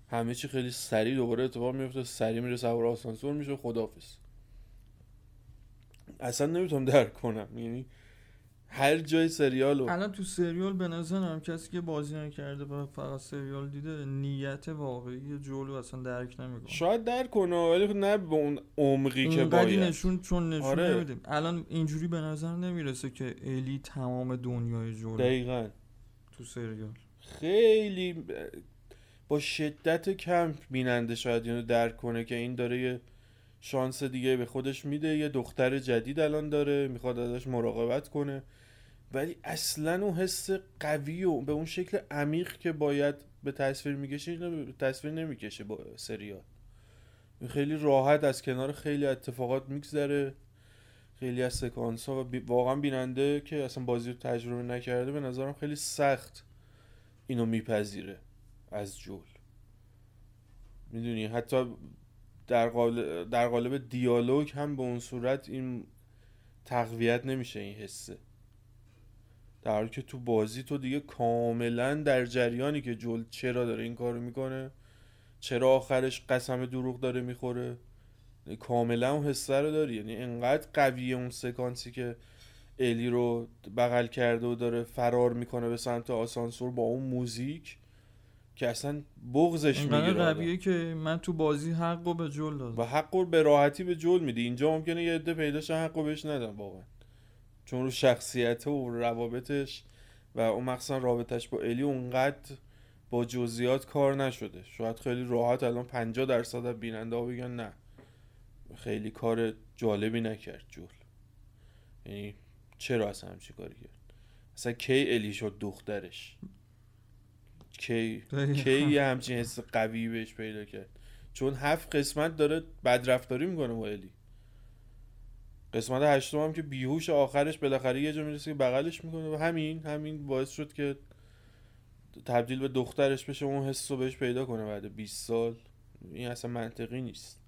همه چی خیلی سریع دوباره اتفاق میفته سریع میره سوار آسانسور میشه خدافز اصلا نمی‌تونم درک کنم. یعنی هر جای سریال الان تو سریال به نظرم کسی که بازی نکرده و فقط سریال دیده نیت واقعی جولو اصلا درک نمی‌کنه. شاید درک کنه ولی نه به اون عمقی که باید. نشون چون نشون آره. نمیدیم. الان اینجوری به نظر نمی‌رسه که الی تمام دنیای جولو دقیقا. تو سریال. خیلی با شدت کم بیننده شاید اینو درک کنه که این داره یه شانس دیگه به خودش میده. یه دختر جدید الان داره می‌خواد ازش مراقبت کنه. ولی اصلا اون حس قوی و به اون شکل عمیق که باید به تصویر می‌کشه به تصویر نمی‌کشه با سریال. خیلی راحت از کنار خیلی اتفاقات میگذره. خیلی از سکانس ها و واقعا بیننده که اصلا بازی رو تجربه نکرده به نظرم خیلی سخت اینو میپذیره از جول. می‌دونی؟ حتی در قالب, در قالب دیالوگ هم به اون صورت این تقویت نمیشه این حسه در حالی که تو بازی تو دیگه کاملا در جریانی که جول چرا داره این کارو می‌کنه چرا آخرش قسم دروغ داره می‌خوره کاملا اون حسه رو داری. یعنی انقدر قویه اون سکانسی که الی رو بغل کرده و داره فرار می‌کنه به سمت آسانسور با اون موزیک که اصلا بغزش می‌گیره قویه که من تو بازی حق رو به جول دادم. و حق رو به راحتی به جول میدی. اینجا ممکنه یه عده پیداش حق رو بهش ندم واقعا. چون رو شخصیت و روابطش و اون مخصوصا رابطش با الی اونقدر با جزئیات کار نشده. شاید خیلی راحت الان 50 درصد بیننده ها بگن نه. خیلی کار جالبی نکرد جول. یعنی چرا اصلا همچی کاری کرد؟ اصلا کی الی شد دخترش؟ کی کی یه همچین حس قوی بهش پیدا کرد؟ چون هفت قسمت داره بدرفتاری می‌کنه با الی. قسمت هشتم هم که بیهوش آخرش بالاخره یه جا می‌رسه که بغلش می‌کنه. و همین همین باعث شد که تبدیل به دخترش بشه اون حس رو بهش پیدا کنه بعد 20 سال. این اصلا منطقی نیست.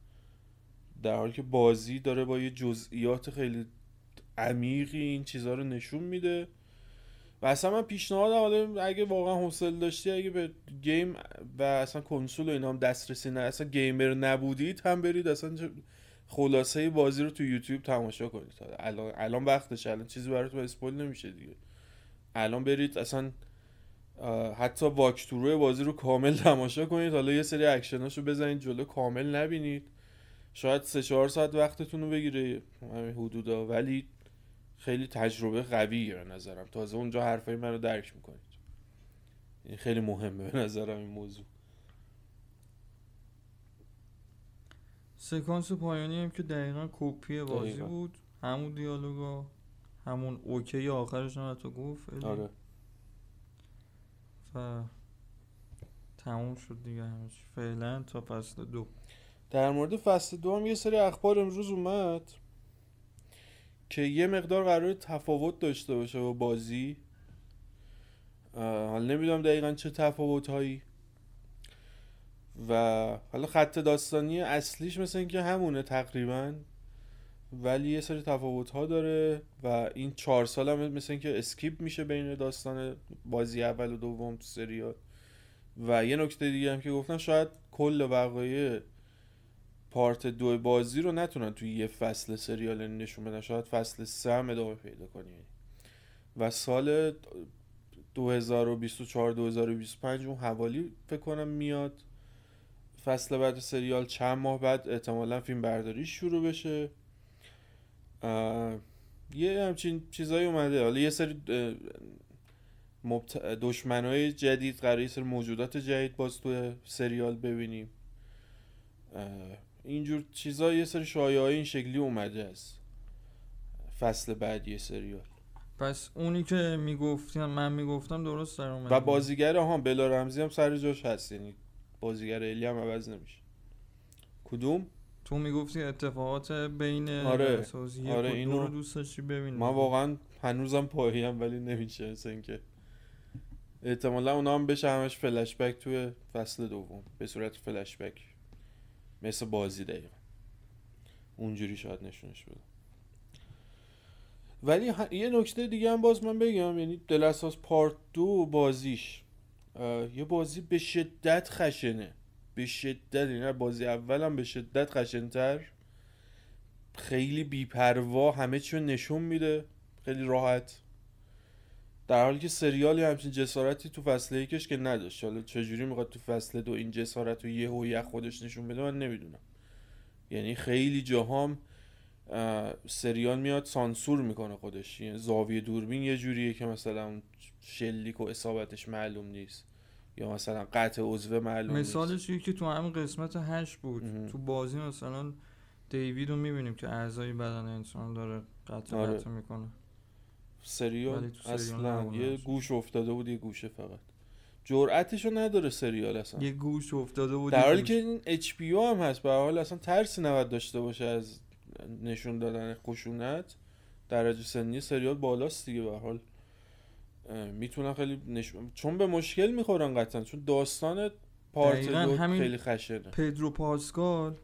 در حالی که بازی داره با یه جزئیات خیلی عمیقی این چیزها رو نشون میده. و اصلا من پیشنهاد اگه واقعا حوصله داشتی اگه به گیم و اصلا کنسول و اینا هم دسترسی نه اصلا گیمر نبودید هم برید اصلا خلاصه بازی رو تو یوتیوب تماشا کنید. الان الان وقتش الان چیزی براتون اسپول نمیشه دیگه. الان برید اصلا حتی واکتورو بازی رو کامل تماشا کنید. حالا یه سری اکشناشو بزنید جلو کامل نبینید. شاید سه چهار ساعت وقتتون رو بگیره همین حدودا. ولی خیلی تجربه قویه به نظرم. تازه اونجا حرفای من رو درک می‌کنید. این خیلی مهمه به نظرم این موضوع. سکانس پایانی هم که دقیقا کپی بازی بود. همون دیالوگا همون اوکی آخرش هم تو گفت. آره. و تموم شد دیگه همش فعلا تا فصل دو. در مورد فصل دو هم یه سری اخبار امروز اومد که یه مقدار قرار تفاوت داشته باشه با بازی. حالا نمی‌دونم دقیقا چه تفاوت هایی و حالا خط داستانی اصلیش مثل اینکه همونه تقریبا ولی یه سری تفاوت ها داره و این چهار سال هم مثل اینکه اسکیپ میشه بین داستان بازی اول و دوم سریال. و یه نکته دیگه هم که گفتن شاید کل وقایع پارت دو بازی رو نتونن توی یه فصل سریال نشون بدن. شاید فصل سه هم ادامه پیدا کنی. و سال 2024 2025 اون حوالی فکر کنم میاد. فصل بعد سریال چند ماه بعد احتمالا فیلم برداری شروع بشه. یه همچین چیزایی اومده. حالا یه سری مبت... دشمنای جدید قرار سر موجودات جدید باز تو سریال ببینیم. اینجور چیزا یه سری شایعه این شکلی اومده است فصل بعدی سریال. پس اونی که می‌گفتم من می‌گفتم درست در اومد و بازیگر ها بلا رمزی هم سر جاش هست. یعنی بازیگر الی هم عوض نمیشه. کدوم؟ تو می‌گفتی اتفاقات بین آره. آره اینو رو دوست داشتی ببینی؟ من واقعا هنوزم پاییم ولی نمیشه مثل اینکه احتمالا اونا هم بشه همش فلش بک توی فصل دوم به صورت فلش بک مثل بازی دقیقا. اونجوری شاید نشونش بده ولی یه نکته دیگه هم باز من بگم یعنی دلساس پارت دو بازیش یه بازی به شدت خشنه. به شدت یعنی بازی اولم به شدت خشنتر. خیلی بیپروا همه چی نشون میده. خیلی راحت. در حالی که سریالی همچین جسارتی تو فصل یکش که نداشت. حالا چجوری می‌خواد تو فصل دو این جسارت رو یه هویت خودش نشون بده من نمی‌دونم. یعنی خیلی جاهام سریال میاد سانسور می‌کنه خودش. یعنی زاویه دوربین یه جوریه که مثلا شلیک و اصابتش معلوم نیست. یا مثلا قطع عضوه معلوم مثالش که تو همین قسمت هشت بود. تو بازی مثلا دیوید رو می‌بینیم که اعضای بدن انسان داره قطع آره. قطع می‌کنه. سریال اصلا یه گوش افتاده بود یه گوشه فقط. جرأتشو نداره سریال اصلا. یه گوش افتاده بود در حالی که این اچ پی هم هست به حال اصلا ترسی نباید داشته باشه از نشون دادن خشونت. درجه سنی سریال بالاست دیگه به حال. می‌تونن خیلی نشون چون به مشکل می‌خورن قطعا چون داستان part دو خیلی خشنه. پدرو پاسکال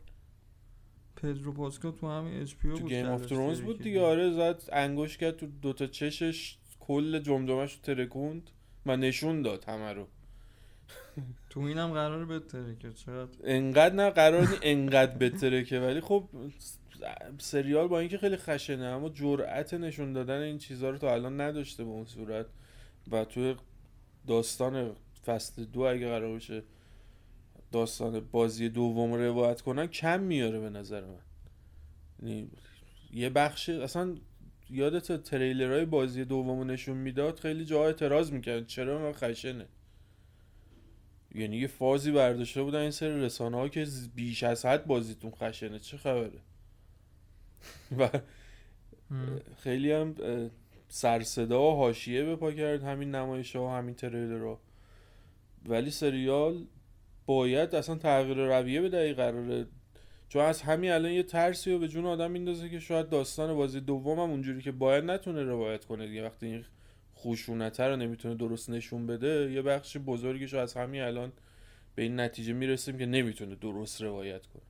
پدرو پاسکال تو همین HBO تو Game of Thrones بود دیگه آره زد انگشت کرد تو دوتا چشش کل جمجمش رو ترکوند و نشون داد همه رو. تو اینم قرار بهتره که چقدر؟ انقدر نه قرار نی انقدر بهتره که ولی خب سریال با اینکه خیلی خشنه اما جرأت نشون دادن این چیزها رو تا الان نداشته به اون صورت. و توی داستان فصل دو اگه قرار باشه داستان بازی دوم رو روایت کنن کم میاره به نظر من. یعنی یه بخش اصلا یادت تریلرهای بازی دوم نشون می‌داد خیلی جاها اعتراض می‌کرد چرا من خشنه؟ یعنی یه فازی برداشته بودن این سری رسانه ها که بیش از حد بازیتون خشنه. چه خبره؟ و خیلی هم سرصدا و حاشیه پا کرد همین نمایش ها و همین تریلر رو ولی سریال باید اصلا تغییر رویه به دقیق قراره. چون از همین الان یه ترسی رو به جون آدم میندازه که شاید داستان بازی دوم هم اونجوری که باید نتونه روایت کنه دیگه. وقتی این خشونته رو نمی‌تونه درست نشون بده یه بخش بزرگیش از همین الان به این نتیجه می‌رسیم که نمی‌تونه درست روایت کنه.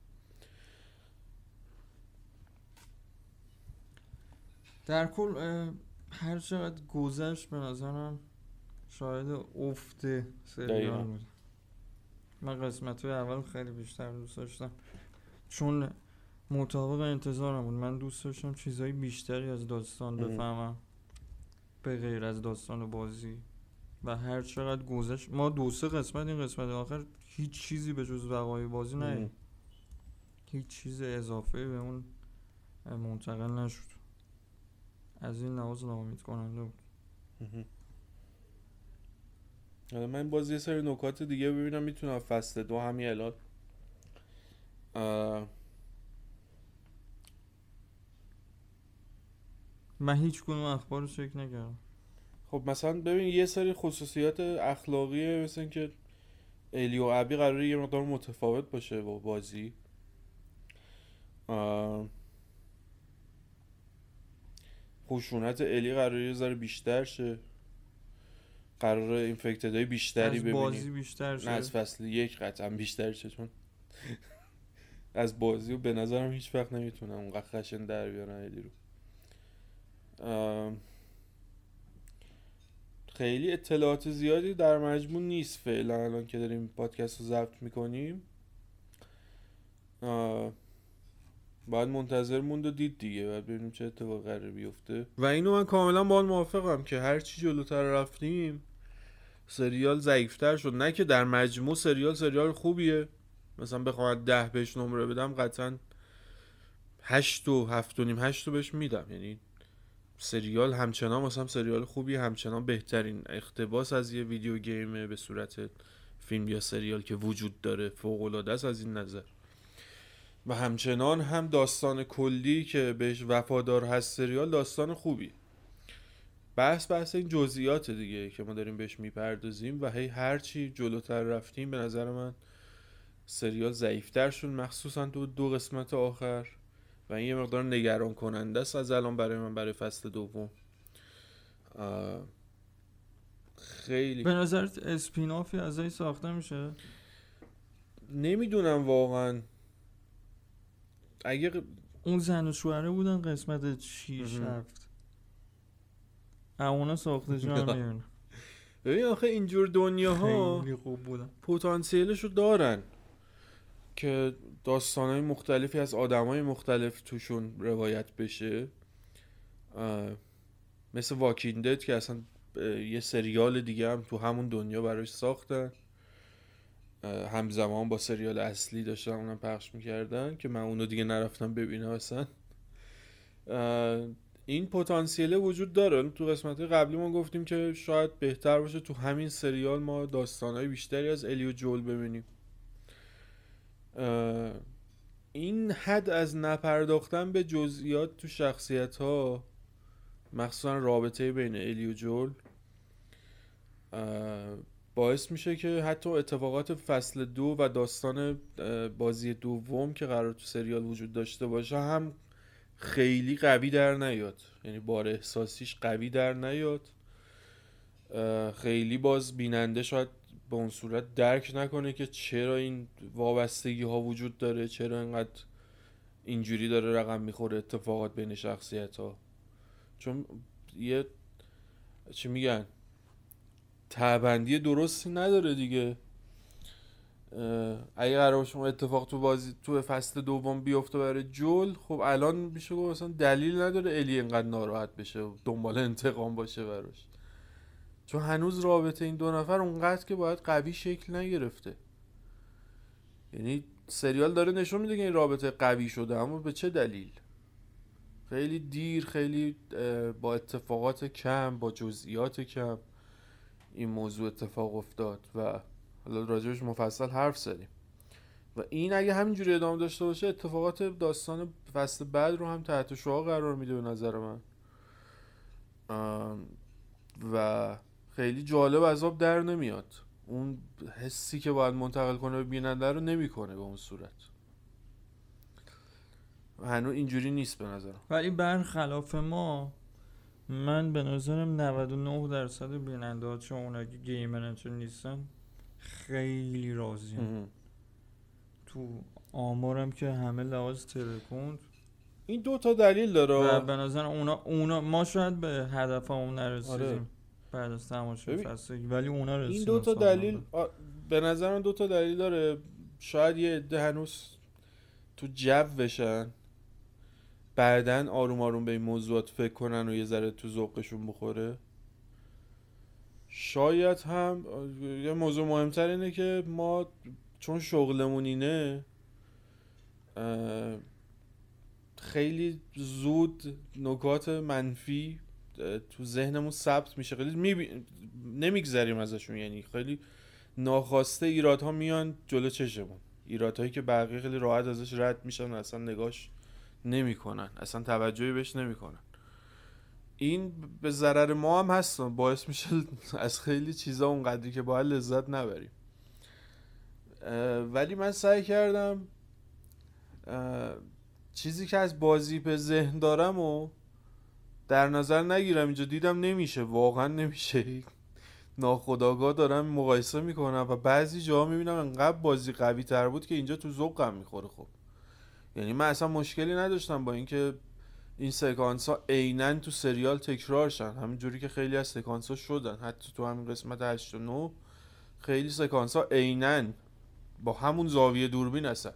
در کل هر چقدر گذشت به نظرم شاید افت سریال بود. من قسمت های اول خیلی بیشتر دوست داشتم. چون مطابق انتظارم بود. من دوست داشتم چیزهای بیشتری از داستان بفهمم. به غیر از داستان بازی. و هر چقدر گذشت. ما دو سه قسمت این قسمت آخر هیچ چیزی به جز وقای بازی نه هیچ چیز اضافه به اون منتقل نشد. از این نواز نامید کننده بود حالا من باز یه سری نکات دیگه ببینم می‌تونم فصل دو همین الان من هیچ کنون اخبار رو چک نکردم. خب مثلا ببین یه سری خصوصیات اخلاقی مثل اینکه الی و عبی قراره یه مقدار متفاوت باشه با بازی. خشونت الی قراره یه ذره بیشتر شه. قرار اینفکتدهای بیشتری ببینیم. از بازی بیشتر شه. نه از فصل یک قطعا بیشتر شه چون از بازی و به نظرم هیچ وقت نمی‌تونم اونقدر خشن در بیارن الی رو. خیلی اطلاعات زیادی در مجموع نیست فعلا الان که داریم پادکست رو ضبط می‌کنیم. باید منتظر موند و دید دیگه. باید ببینیم چه اتفاق قرار بیفته. و اینو من کاملا با موافقم که هر چی جلوتر رفتیم سریال ضعیفتر شد. نه که در مجموع سریال سریال خوبیه. مثلا بخوام ده بهش نمره بدم قطعا هشت و هفت و نیم هشت بهش میدم. یعنی سریال همچنان واسم سریال خوبی همچنان بهترین اقتباس از یه ویدیو گیمه به صورت فیلم یا سریال که وجود داره. فوق العاده است از این نظر. و همچنان هم داستان کلی که بهش وفادار هست سریال داستان خوبی. بحث بحث این جزئیات دیگه که ما داریم بهش می‌پردازیم و هی هرچی جلوتر رفتیم به نظر من سریال ضعیفتر شد مخصوصا تو دو قسمت آخر و این یه مقدار نگران کننده است از الان برای من برای فصل دوم. خیلی به نظرت اسپینافی ازش ساخته میشه؟ نمی‌دونم واقعا. اگه اون زن و شوهره بودن قسمت 6 هفت. اونا ساخته جان ببین آخه اینجور دنیاها خیلی خوب بودن. پتانسیلشو دارن که داستانهای مختلفی از آدمای مختلف توشون روایت بشه. مثل واکیندت که اصلا یه سریال دیگه هم تو همون دنیا براش ساختن. همزمان با سریال اصلی داشتن اونم پخش می‌کردن که من اونو دیگه نرفتم ببینم اصلا. این پتانسیل وجود داره. تو قسمت قبلی ما گفتیم که شاید بهتر باشه تو همین سریال ما داستانهای بیشتری از الیو جول ببینیم. این حد از نپرداختن به جزئیات تو شخصیت ها مخصوصا رابطه بین الی و جول باعث میشه که حتی اتفاقات فصل دو و داستان بازی دوم که قرار تو سریال وجود داشته باشه هم خیلی قوی در نیاد. یعنی بار احساسیش قوی در نیاد. خیلی باز بیننده شاید به اون صورت درک نکنه که چرا این وابستگی ها وجود داره چرا اینقدر اینجوری داره رقم می‌خوره اتفاقات بین شخصیت ها چون یه چی میگن؟ تبندی درستی نداره دیگه. اگه قرار شما اتفاق تو بازی تو فصل دوم بیفته برای جول خب الان میشه گفت مثلا دلیل نداره الی اینقدر ناراحت بشه و دنبال انتقام باشه براش. چون هنوز رابطه این دو نفر اونقدر که باید قوی شکل نگرفته. یعنی سریال داره نشون میده که این رابطه قوی شده اما به چه دلیل؟ خیلی دیر خیلی با اتفاقات کم با جزئیات کم. این موضوع اتفاق افتاد و حالا راجبش مفصل حرف زدیم. و این اگه همینجوری ادامه داشته باشه اتفاقات داستان فصل بعد رو هم تحت شعا قرار میده به نظر من. و خیلی جالب آب در نمیاد. اون حسی که باید منتقل کنه به بیننده رو نمی‌کنه به اون صورت. هنوز اینجوری نیست به نظرم. ولی برخلاف ما من به نظرم 99 درصد بیننده ها چون اونا که گیمرن چون نیستن خیلی راضی تو آمارم که همه لحاظ ترکوند. این دو تا دلیل داره. و به نظر اونا, اونا ما شاید به هدف اون نرسیدیم. آره. بعد از تماشای ولی اونا رسیدن این دو تا دلیل به نظرم دو تا دلیل داره. شاید یه عده هنوز تو جو بشن. بعدا آروم آروم به این موضوعات فکر کنن و یه ذره تو ذوقشون بخوره. شاید هم یه موضوع مهمتر اینه که ما چون شغلمون اینه خیلی زود نکات منفی تو ذهنمون ثبت میشه. خیلی می... نمیگذریم ازشون. یعنی خیلی ناخواسته ایرادها میان جلو چشمون. ایرادهایی که بقیه خیلی راحت ازش رد میشن اصلا نگاش نمی‌کنن. اصلا توجهی بهش نمی‌کنن. این به ضرر ما هم هست. باعث میشه از خیلی چیزا اونقدری که باید لذت نبریم. ولی من سعی کردم چیزی که از بازی به ذهن دارم و در نظر نگیرم اینجا دیدم نمیشه. واقعا نمیشه. ناخداگاه دارم مقایسه می‌کنم و بعضی جاها می‌بینم انقدر بازی قوی تر بود که اینجا تو ذوقم می‌خوره خب. یعنی من اصلا مشکلی نداشتم با اینکه این سکانس ها عینا تو سریال تکرار شن. همینجوری که خیلی از سکانس ها شدن. حتی تو همین قسمت 8 و 9 خیلی سکانس ها عینا با همون زاویه دوربین هستن.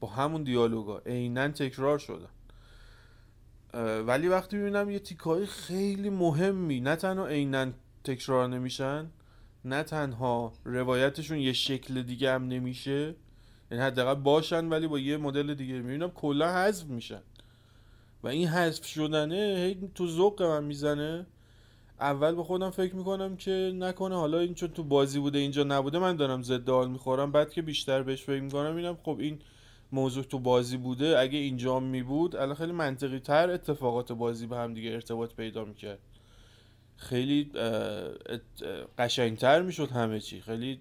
با همون دیالوگا عینا تکرار شدن. ولی وقتی می‌بینم یه تیکای خیلی مهمی نه تنها عینا تکرار نمیشن نه تنها روایتشون یه شکل دیگه هم نمیشه یعنی حداقل باشن ولی با یه مدل دیگه. می‌بینم کلا حذف میشن. و این حذف شدنه هی تو ذوق من می‌زنه. اول به خودم فکر می‌کنم که نکنه. حالا این چون تو بازی بوده اینجا نبوده من دارم ضد حال می‌خورم. بعد که بیشتر بهش فکر می‌کنم اینم خب این موضوع تو بازی بوده. اگه اینجا می بود الان خیلی منطقی تر اتفاقات بازی به هم دیگه ارتباط پیدا می‌کرد. خیلی قشنگتر می‌شد همه چی. خیلی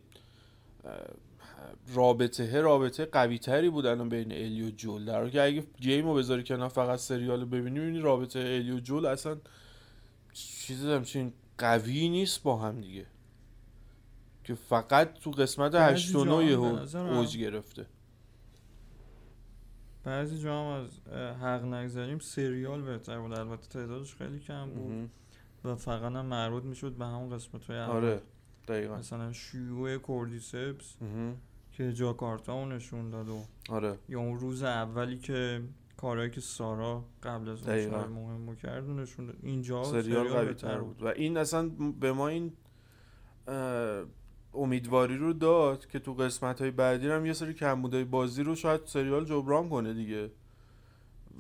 رابطه رابطه قوی تری بود الان بین الی و جول. در حالی که اگه گیم رو بذاری کنار فقط سریال رو ببینی می‌بینی رابطه الی و جول اصلا چیزی همچین قوی نیست با هم دیگه. که فقط تو قسمت 8 و 9 اوج گرفته. بعضی جا هم از حق نگذاریم سریال بهتر بود. البته تعدادش خیلی کم بود. و فقط هم مربوط می‌شد به همون قسمت های آره دقیقا. مثلا شیوع کوردیسپس که جاکارتا اون نشون داد و آره. یا اون روز اولی که کارهایی که سارا قبل از اون مهم کرد نشون داد. اینجا سریال قوی تر بود. و این اصلا به ما این امیدواری رو داد که تو قسمت های بعدی هم یه سری کمبودهای بازی رو شاید سریال جبران کنه دیگه.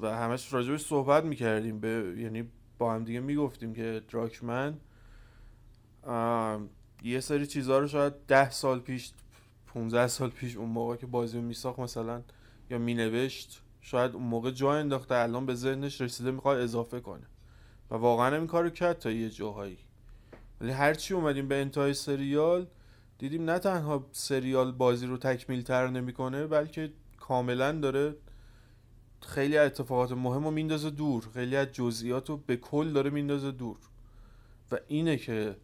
و همش راجبش صحبت می‌کردیم. به یعنی با هم دیگه می‌گفتیم که دراکمن یه سری چیزها رو شاید ده سال پیش 15 سال پیش اون موقع که بازی رو میساخت مثلا یا مینوشت شاید اون موقع جا انداخته الان به ذهنش رسیده می‌خواد اضافه کنه. و واقعا این کارو کرد تا یه جاهایی. ولی هرچی اومدیم به انتهای سریال دیدیم نه تنها سریال بازی رو تکمیل تر نمی‌کنه بلکه کاملا داره خیلی اتفاقات مهم رو میندازه دور. خیلی از جزئیات رو به کل داره میندازه دور. و اینه که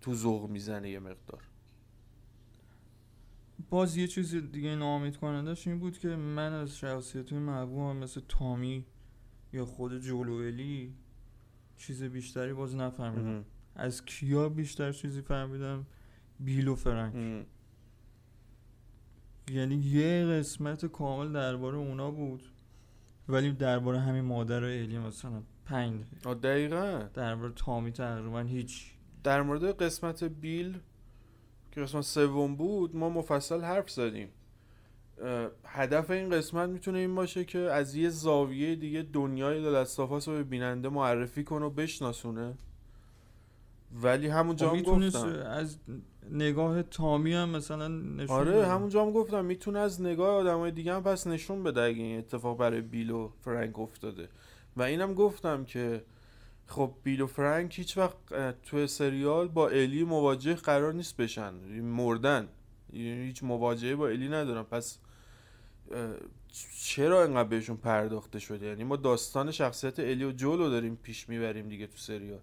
تو ذوق می‌زنه یه مقدار. باز یه چیز دیگه نامید کنندش این بود که من از شخصیت های محبوب مثل تامی یا خود جولوئلی چیز بیشتری باز نفهمیدم. از کیا بیشتر چیزی فهمیدم؟ بیل و فرنک یعنی یه قسمت کامل درباره اونا بود. ولی درباره همین مادر الی مثلا پنج. دقیقا. درباره تامی تقریبا هیچ. در مورد قسمت بیل که قسمت سوم بود ما مفصل حرف زدیم. هدف این قسمت می‌تونه این باشه که از یه زاویه دیگه دنیای دلستافاس رو به بیننده معرفی کنه و بشناسونه. ولی همونجا هم گفتم. از نگاه تامی هم مثلا نشون آره همونجا هم گفتم. می‌تونه از نگاه آدمای دیگه هم پس نشون بده اگه این اتفاق برای بیل و فرانک افتاده. و اینم گفتم که خب بیل و فرانک هیچ وقت تو سریال با الی مواجه قرار نیست بشن. مردن. هیچ مواجهه با الی ندارن. پس چرا انقدر بهشون پرداخته شده؟ یعنی ما داستان شخصیت الی و جولو داریم پیش می‌بریم دیگه تو سریال.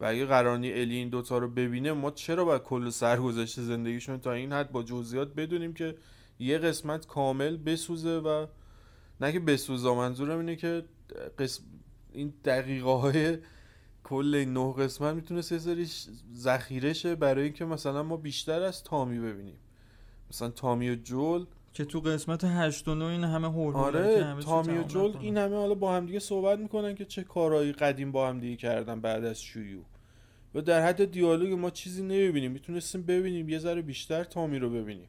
و اگه قرانی الی این دوتا رو ببینه ما چرا باید کل سرگذشت زندگیشون تا این حد با جزئیات بدونیم که یه قسمت کامل بسوزه و نه که بسوزه منظورم اینه که قسم این دقیقه های کل این نه قسمت می‌تونه یه سری ذخیره شه برای اینکه مثلا ما بیشتر از تامی ببینیم. مثلا تامی و جول. که تو قسمت 8 و 9 این همه هول آره تامی و جول این همه حالا با هم دیگه صحبت می‌کنن که چه کارهایی قدیم با هم دیگه کردن بعد از شیوع. و در حد دیالوگ ما چیزی نمی‌بینیم. می‌تونستیم ببینیم یه ذره بیشتر تامی رو ببینیم.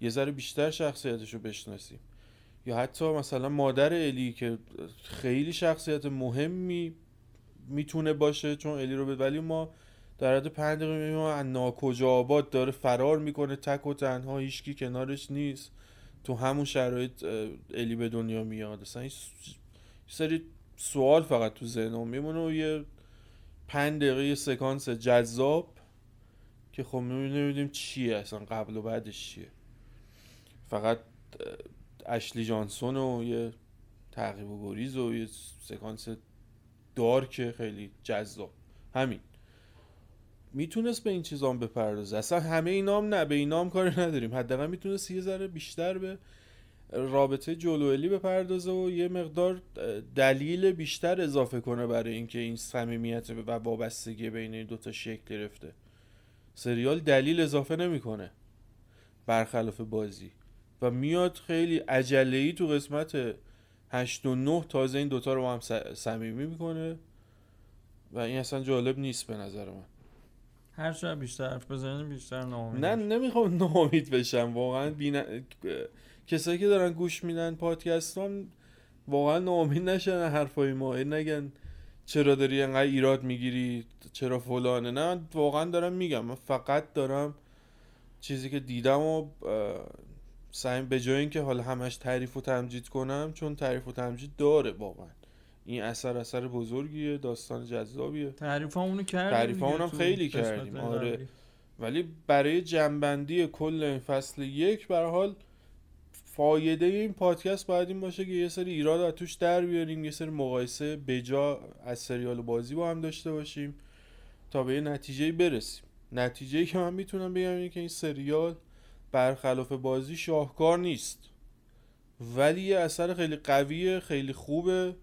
یه ذره بیشتر شخصیتش رو بشناسیم. یا حتی مثلا مادر الی که خیلی شخصیت مهمی می‌تونه باشه چون الی رو به ولی ما در حد پنج دقیقه می‌بینیم از ناکجا آباد داره فرار می‌کنه تک و تنها هیچکی کنارش نیست. تو همون شرایط الی به دنیا میاد. اصلا این سری سوال فقط تو ذهنم میمونه و یه پنج دقیقه سکانس جذاب که خب نمی‌دونیم چیه اصلا قبل و بعدش چیه. فقط اشلی جانسون و یه تعقیب و گریز و یه سکانس دارک خیلی جذاب. همین. می‌تونست به این چیزام بپردازه. اصلا همه اینام نه به اینام کاری نداریم. حداقل می‌تونست یه ذره بیشتر به رابطه جلوئلی بپردازه و یه مقدار دلیل بیشتر اضافه کنه برای اینکه این صمیمیت و وابستگی بین این دوتا شکل گرفته. سریال دلیل اضافه نمی‌کنه. برخلاف بازی. و میاد خیلی عجله ای تو قسمت 8 و 9 تازه این دوتا رو با هم صمیمی می‌کنه و این اصلا جالب نیست به نظر من. هر شب بیشتر حرف بزنیم بیشتر ناامید نه نمی‌خوام ناامید بشم. واقعا بینا... کسایی که دارن گوش میدن پادکست هم واقعا ناامید نشن حرفای ما. نگن چرا داری انقدر ایراد می‌گیری؟ چرا فلانه؟ نه واقعا دارم میگم. من فقط دارم چیزی که دیدم و سعی به جای اینکه حالا همش تعریف و تمجید کنم چون تعریف و تمجید داره واقعا. این اثر اثر بزرگیه داستان جذابیه. تعریف اونو کردیم تعریف هم خیلی کردیم آره. ولی برای جنبندی کل این فصل یک بر حال فایده این پادکست باید این باشه که یه سری ایراد از توش در بیاریم یه سری مقایسه بجا از سریال بازی با هم داشته باشیم تا به یه نتیجه برسیم. نتیجه که من می‌تونم بگم اینه که این سریال برخلاف بازی شاهکار نیست. ولی یه اثر خیلی قویه خیلی خوبه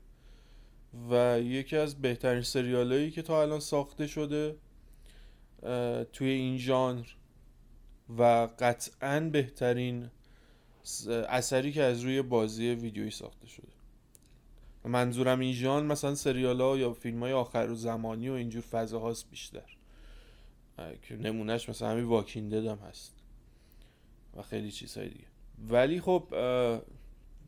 و یکی از بهترین سریالایی که تا الان ساخته شده توی این ژانر و قطعا بهترین اثری که از روی بازی ویدیویی ساخته شده. منظورم این ژانر مثلا سریال ها یا فیلم های آخر و زمانی و اینجور فضاهاست بیشتر. که نمونهش مثلا همین واکین هم هست. و خیلی چیزهای دیگه. ولی خب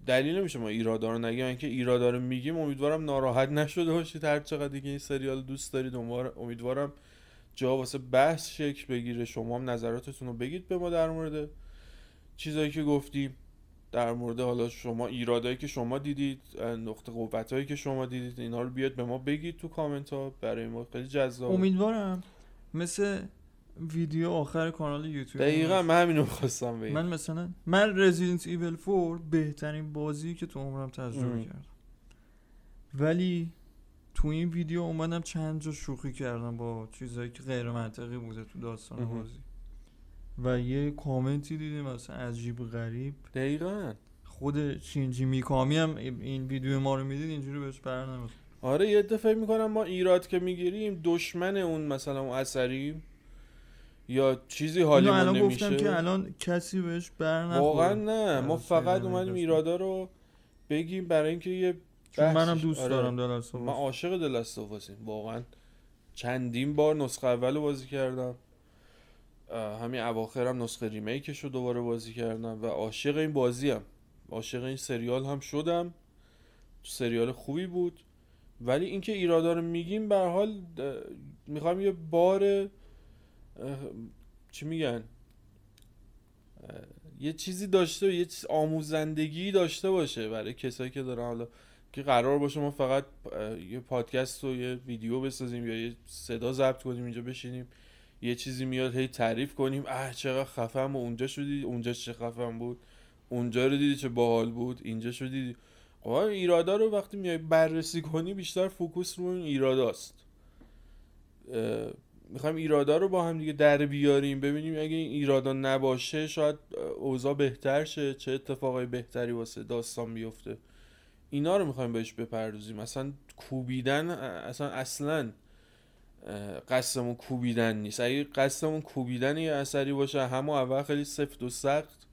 دلیل نمیشه ما ایرادا رو نگیم. اینکه ایرادا رو میگیم امیدوارم ناراحت نشده باشید. هر چقدر دیگه این سریال دوست دارید امیدوارم جا واسه بحث شکل بگیره. شما هم نظراتتون رو بگید به ما در مورد چیزایی که گفتیم. در مورد حالا شما ایرادایی که شما دیدید نقطه قوتایی که شما دیدید اینا رو بیاد به ما بگید تو کامنت ها برای ما خیلی جذاب. امیدوارم. مثل ویدیو آخر کانال یوتیوب دقیقا من همینو خواستم بگم. من مثلا من رزیدنت ایول 4 بهترین بازی که تو عمرم تجربه کردم. ولی تو این ویدیو اومدم چند جا شوخی کردم با چیزایی که غیر منطقی بوده تو داستان بازی. و یه کامنتی دیدیم مثلا عجیب غریب. دقیقا. خود شینجی میکامی هم این ویدیو ما رو می‌دید اینجوری بهش بر آره یه دفعه می‌کنم ما ایراد که می‌گیریم دشمن اون مثلا اون اثری. یا چیزی حالی الان نمیشه؟ گفتم که الان کسی بهش بر واقعا نه. ما فقط اومدیم ایرادا رو بگیم برای اینکه یه چون منم دوست آره. دارم دلاستو من عاشق دلاستوفاسیم واقعا چندین بار نسخه اول بازی کردم. همین اواخرم نسخه ریمیکش رو دوباره بازی کردم و عاشق این بازی هم عاشق این سریال هم شدم. سریال خوبی بود. ولی اینکه ایرادا رو میگیم به حال می‌خوام یه بار چی میگن؟ یه چیزی داشته یه چیز آموزندگی داشته باشه برای کسایی که دارن حالا که قرار باشه ما فقط یه پادکست و یه ویدیو بسازیم یا یه صدا ضبط کنیم اینجا بشینیم یه چیزی میاد هی تعریف کنیم اه چقدر خفم و اونجا شدی اونجا چه خفم بود اونجا رو دیدی چه باحال بود اینجا شدی آقا ایرادا رو وقتی میای بررسی کنی بیشتر فوکوس رو این ایراداست. می‌خوایم ایرادا رو با هم دیگه در بیاریم. ببینیم اگه این ایرادا نباشه شاید اوضاع بهتر شه. چه اتفاقای بهتری واسه داستان بیفته. اینا رو می‌خوایم بهش بپردازیم. اصلا کوبیدن اصلا اصلا قصدمون کوبیدن نیست. اگه قصدمون کوبیدن یه اثری باشه همه اول خیلی سفت و سخت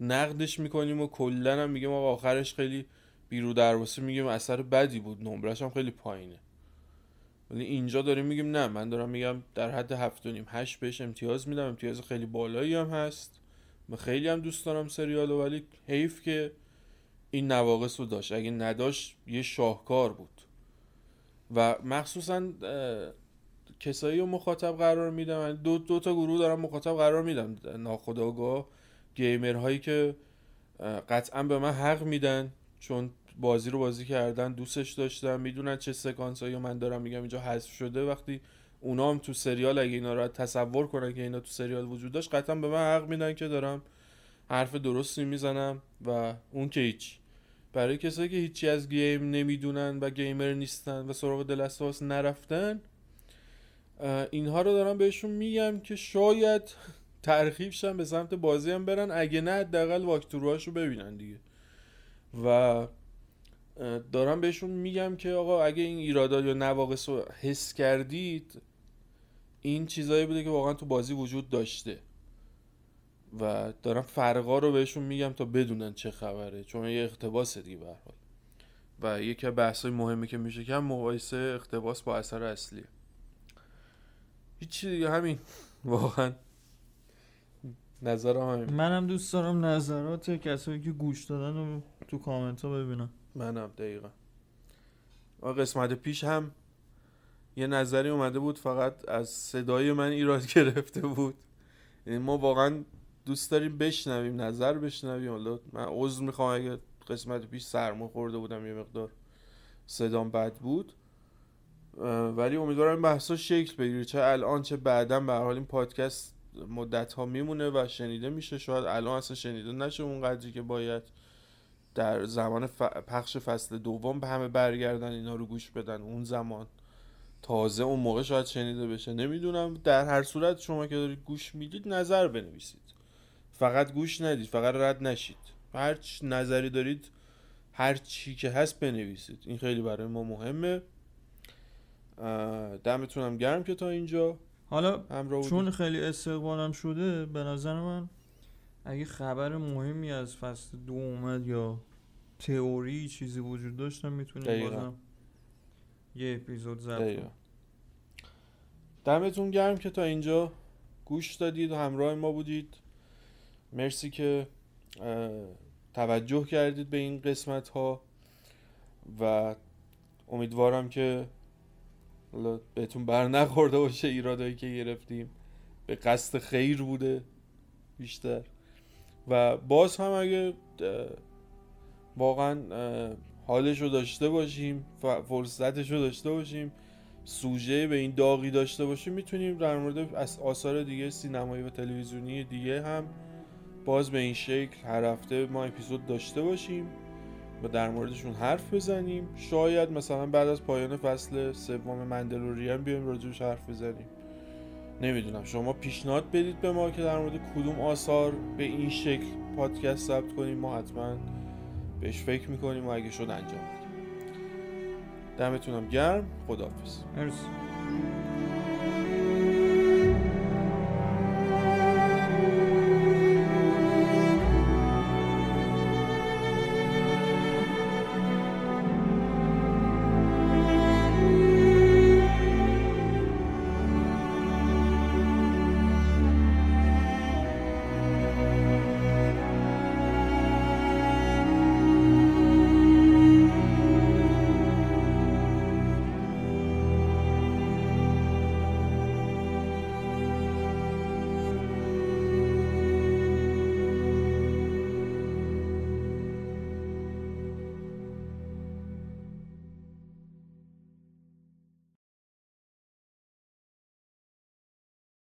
نقدش می‌کنیم و کلا هم میگیم آقا آخرش خیلی بیرو درواسه میگیم اثر بدی بود. نمرش هم خیلی پایینه. ولی اینجا داریم میگیم نه من دارم میگم در حد هفت و نیم. هشت بهش امتیاز میدم امتیاز خیلی بالایی هم هست. من خیلی هم دوست دارم سریالو ولی حیف که این نواقص رو داشت. اگه نداشت یه شاهکار بود. و مخصوصا کسایی رو مخاطب قرار میدم. دو, دو تا گروه دارم مخاطب قرار میدم. ناخداگاه گیمر هایی که قطعا به من حق میدن. چون بازی رو بازی کردن دوستش داشتن می‌دونن چه سکانس هایی من دارم میگم اینجا حذف شده. وقتی اونا هم تو سریال اگه اینا رو تصور کنن که اینا تو سریال وجود داشت قطعا به من حق میدن که دارم حرف درستی می‌زنم و اون که هیچ. برای کسایی که هیچی از گیم نمی‌دونن و گیمر نیستن و سراغ دلستاس نرفتن اینها رو دارم بهشون میگم که شاید ترخیب به سمت بازی هم برن اگه نه حداقل واکتوروهاش رو ببینن دیگه. و دارم بهشون میگم که آقا اگه این ایرادات یا نواقص رو حس کردید این چیزایی بوده که واقعا تو بازی وجود داشته. و دارم فرقا رو بهشون میگم تا بدونن چه خبره چون یه اقتباسه دیگه به و یکی از بحثای مهمی که میشه که مقایسه اقتباس با اثر اصلیه هیچی دیگه همین. واقعا. نظرم همین. منم دوست دارم نظرات کسایی که گوش دادن رو تو کامنت ها ببینم منم دقیقا. قسمت پیش هم یه نظری اومده بود فقط از صدای من ایراد گرفته بود. یعنی ما واقعا دوست داریم بشنویم نظر بشنویم. حالا من عذر می‌خوام اگه قسمت پیش سرما خورده بودم یه مقدار صدام بد بود. ولی امیدوارم بحثا شکل بگیره. چه الان چه بعدا به حال این پادکست مدت ها میمونه و شنیده میشه. شاید الان اصلا شنیده نشه اون قدری که باید. در زمان پخش فصل دوم به همه برگردن اینا رو گوش بدن. اون زمان. تازه اون موقع شاید شنیده بشه. نمی‌دونم در هر صورت شما که دارید گوش می‌دید نظر بنویسید. فقط گوش ندید فقط رد نشید. هر نظری دارید هر چی که هست بنویسید. این خیلی برای ما مهمه. دمتونم گرم که تا اینجا. حالا چون خیلی استقبالم شده به نظر من اگه خبر مهمی از فصل دو اومد یا تئوری چیزی وجود داشتم می‌تونیم بازم یه اپیزود زد دمتون گرم که تا اینجا گوش دادید و همراه ما بودید. مرسی که توجه کردید به این قسمت ها و امیدوارم که بهتون بر نخورده باشه ایرادایی که گرفتیم. به قصد خیر بوده بیشتر. و باز هم اگه واقعا حالش رو داشته باشیم فرصتش رو داشته باشیم سوژه به این داغی داشته باشیم می‌تونیم در مورد آثار دیگه سینمایی و تلویزیونی دیگه هم باز به این شکل هر هفته ما اپیزود داشته باشیم و در موردشون حرف بزنیم. شاید مثلا بعد از پایان فصل سوم مندلوریان بیایم راجبش حرف بزنیم. نمی‌دونم. شما پیشنهاد بدید به ما که در مورد کدوم آثار به این شکل پادکست ثبت کنیم. ما حتما بهش فکر می‌کنیم و اگه شد انجام بدیم. دمتونم گرم. خداحافظ. مرسی.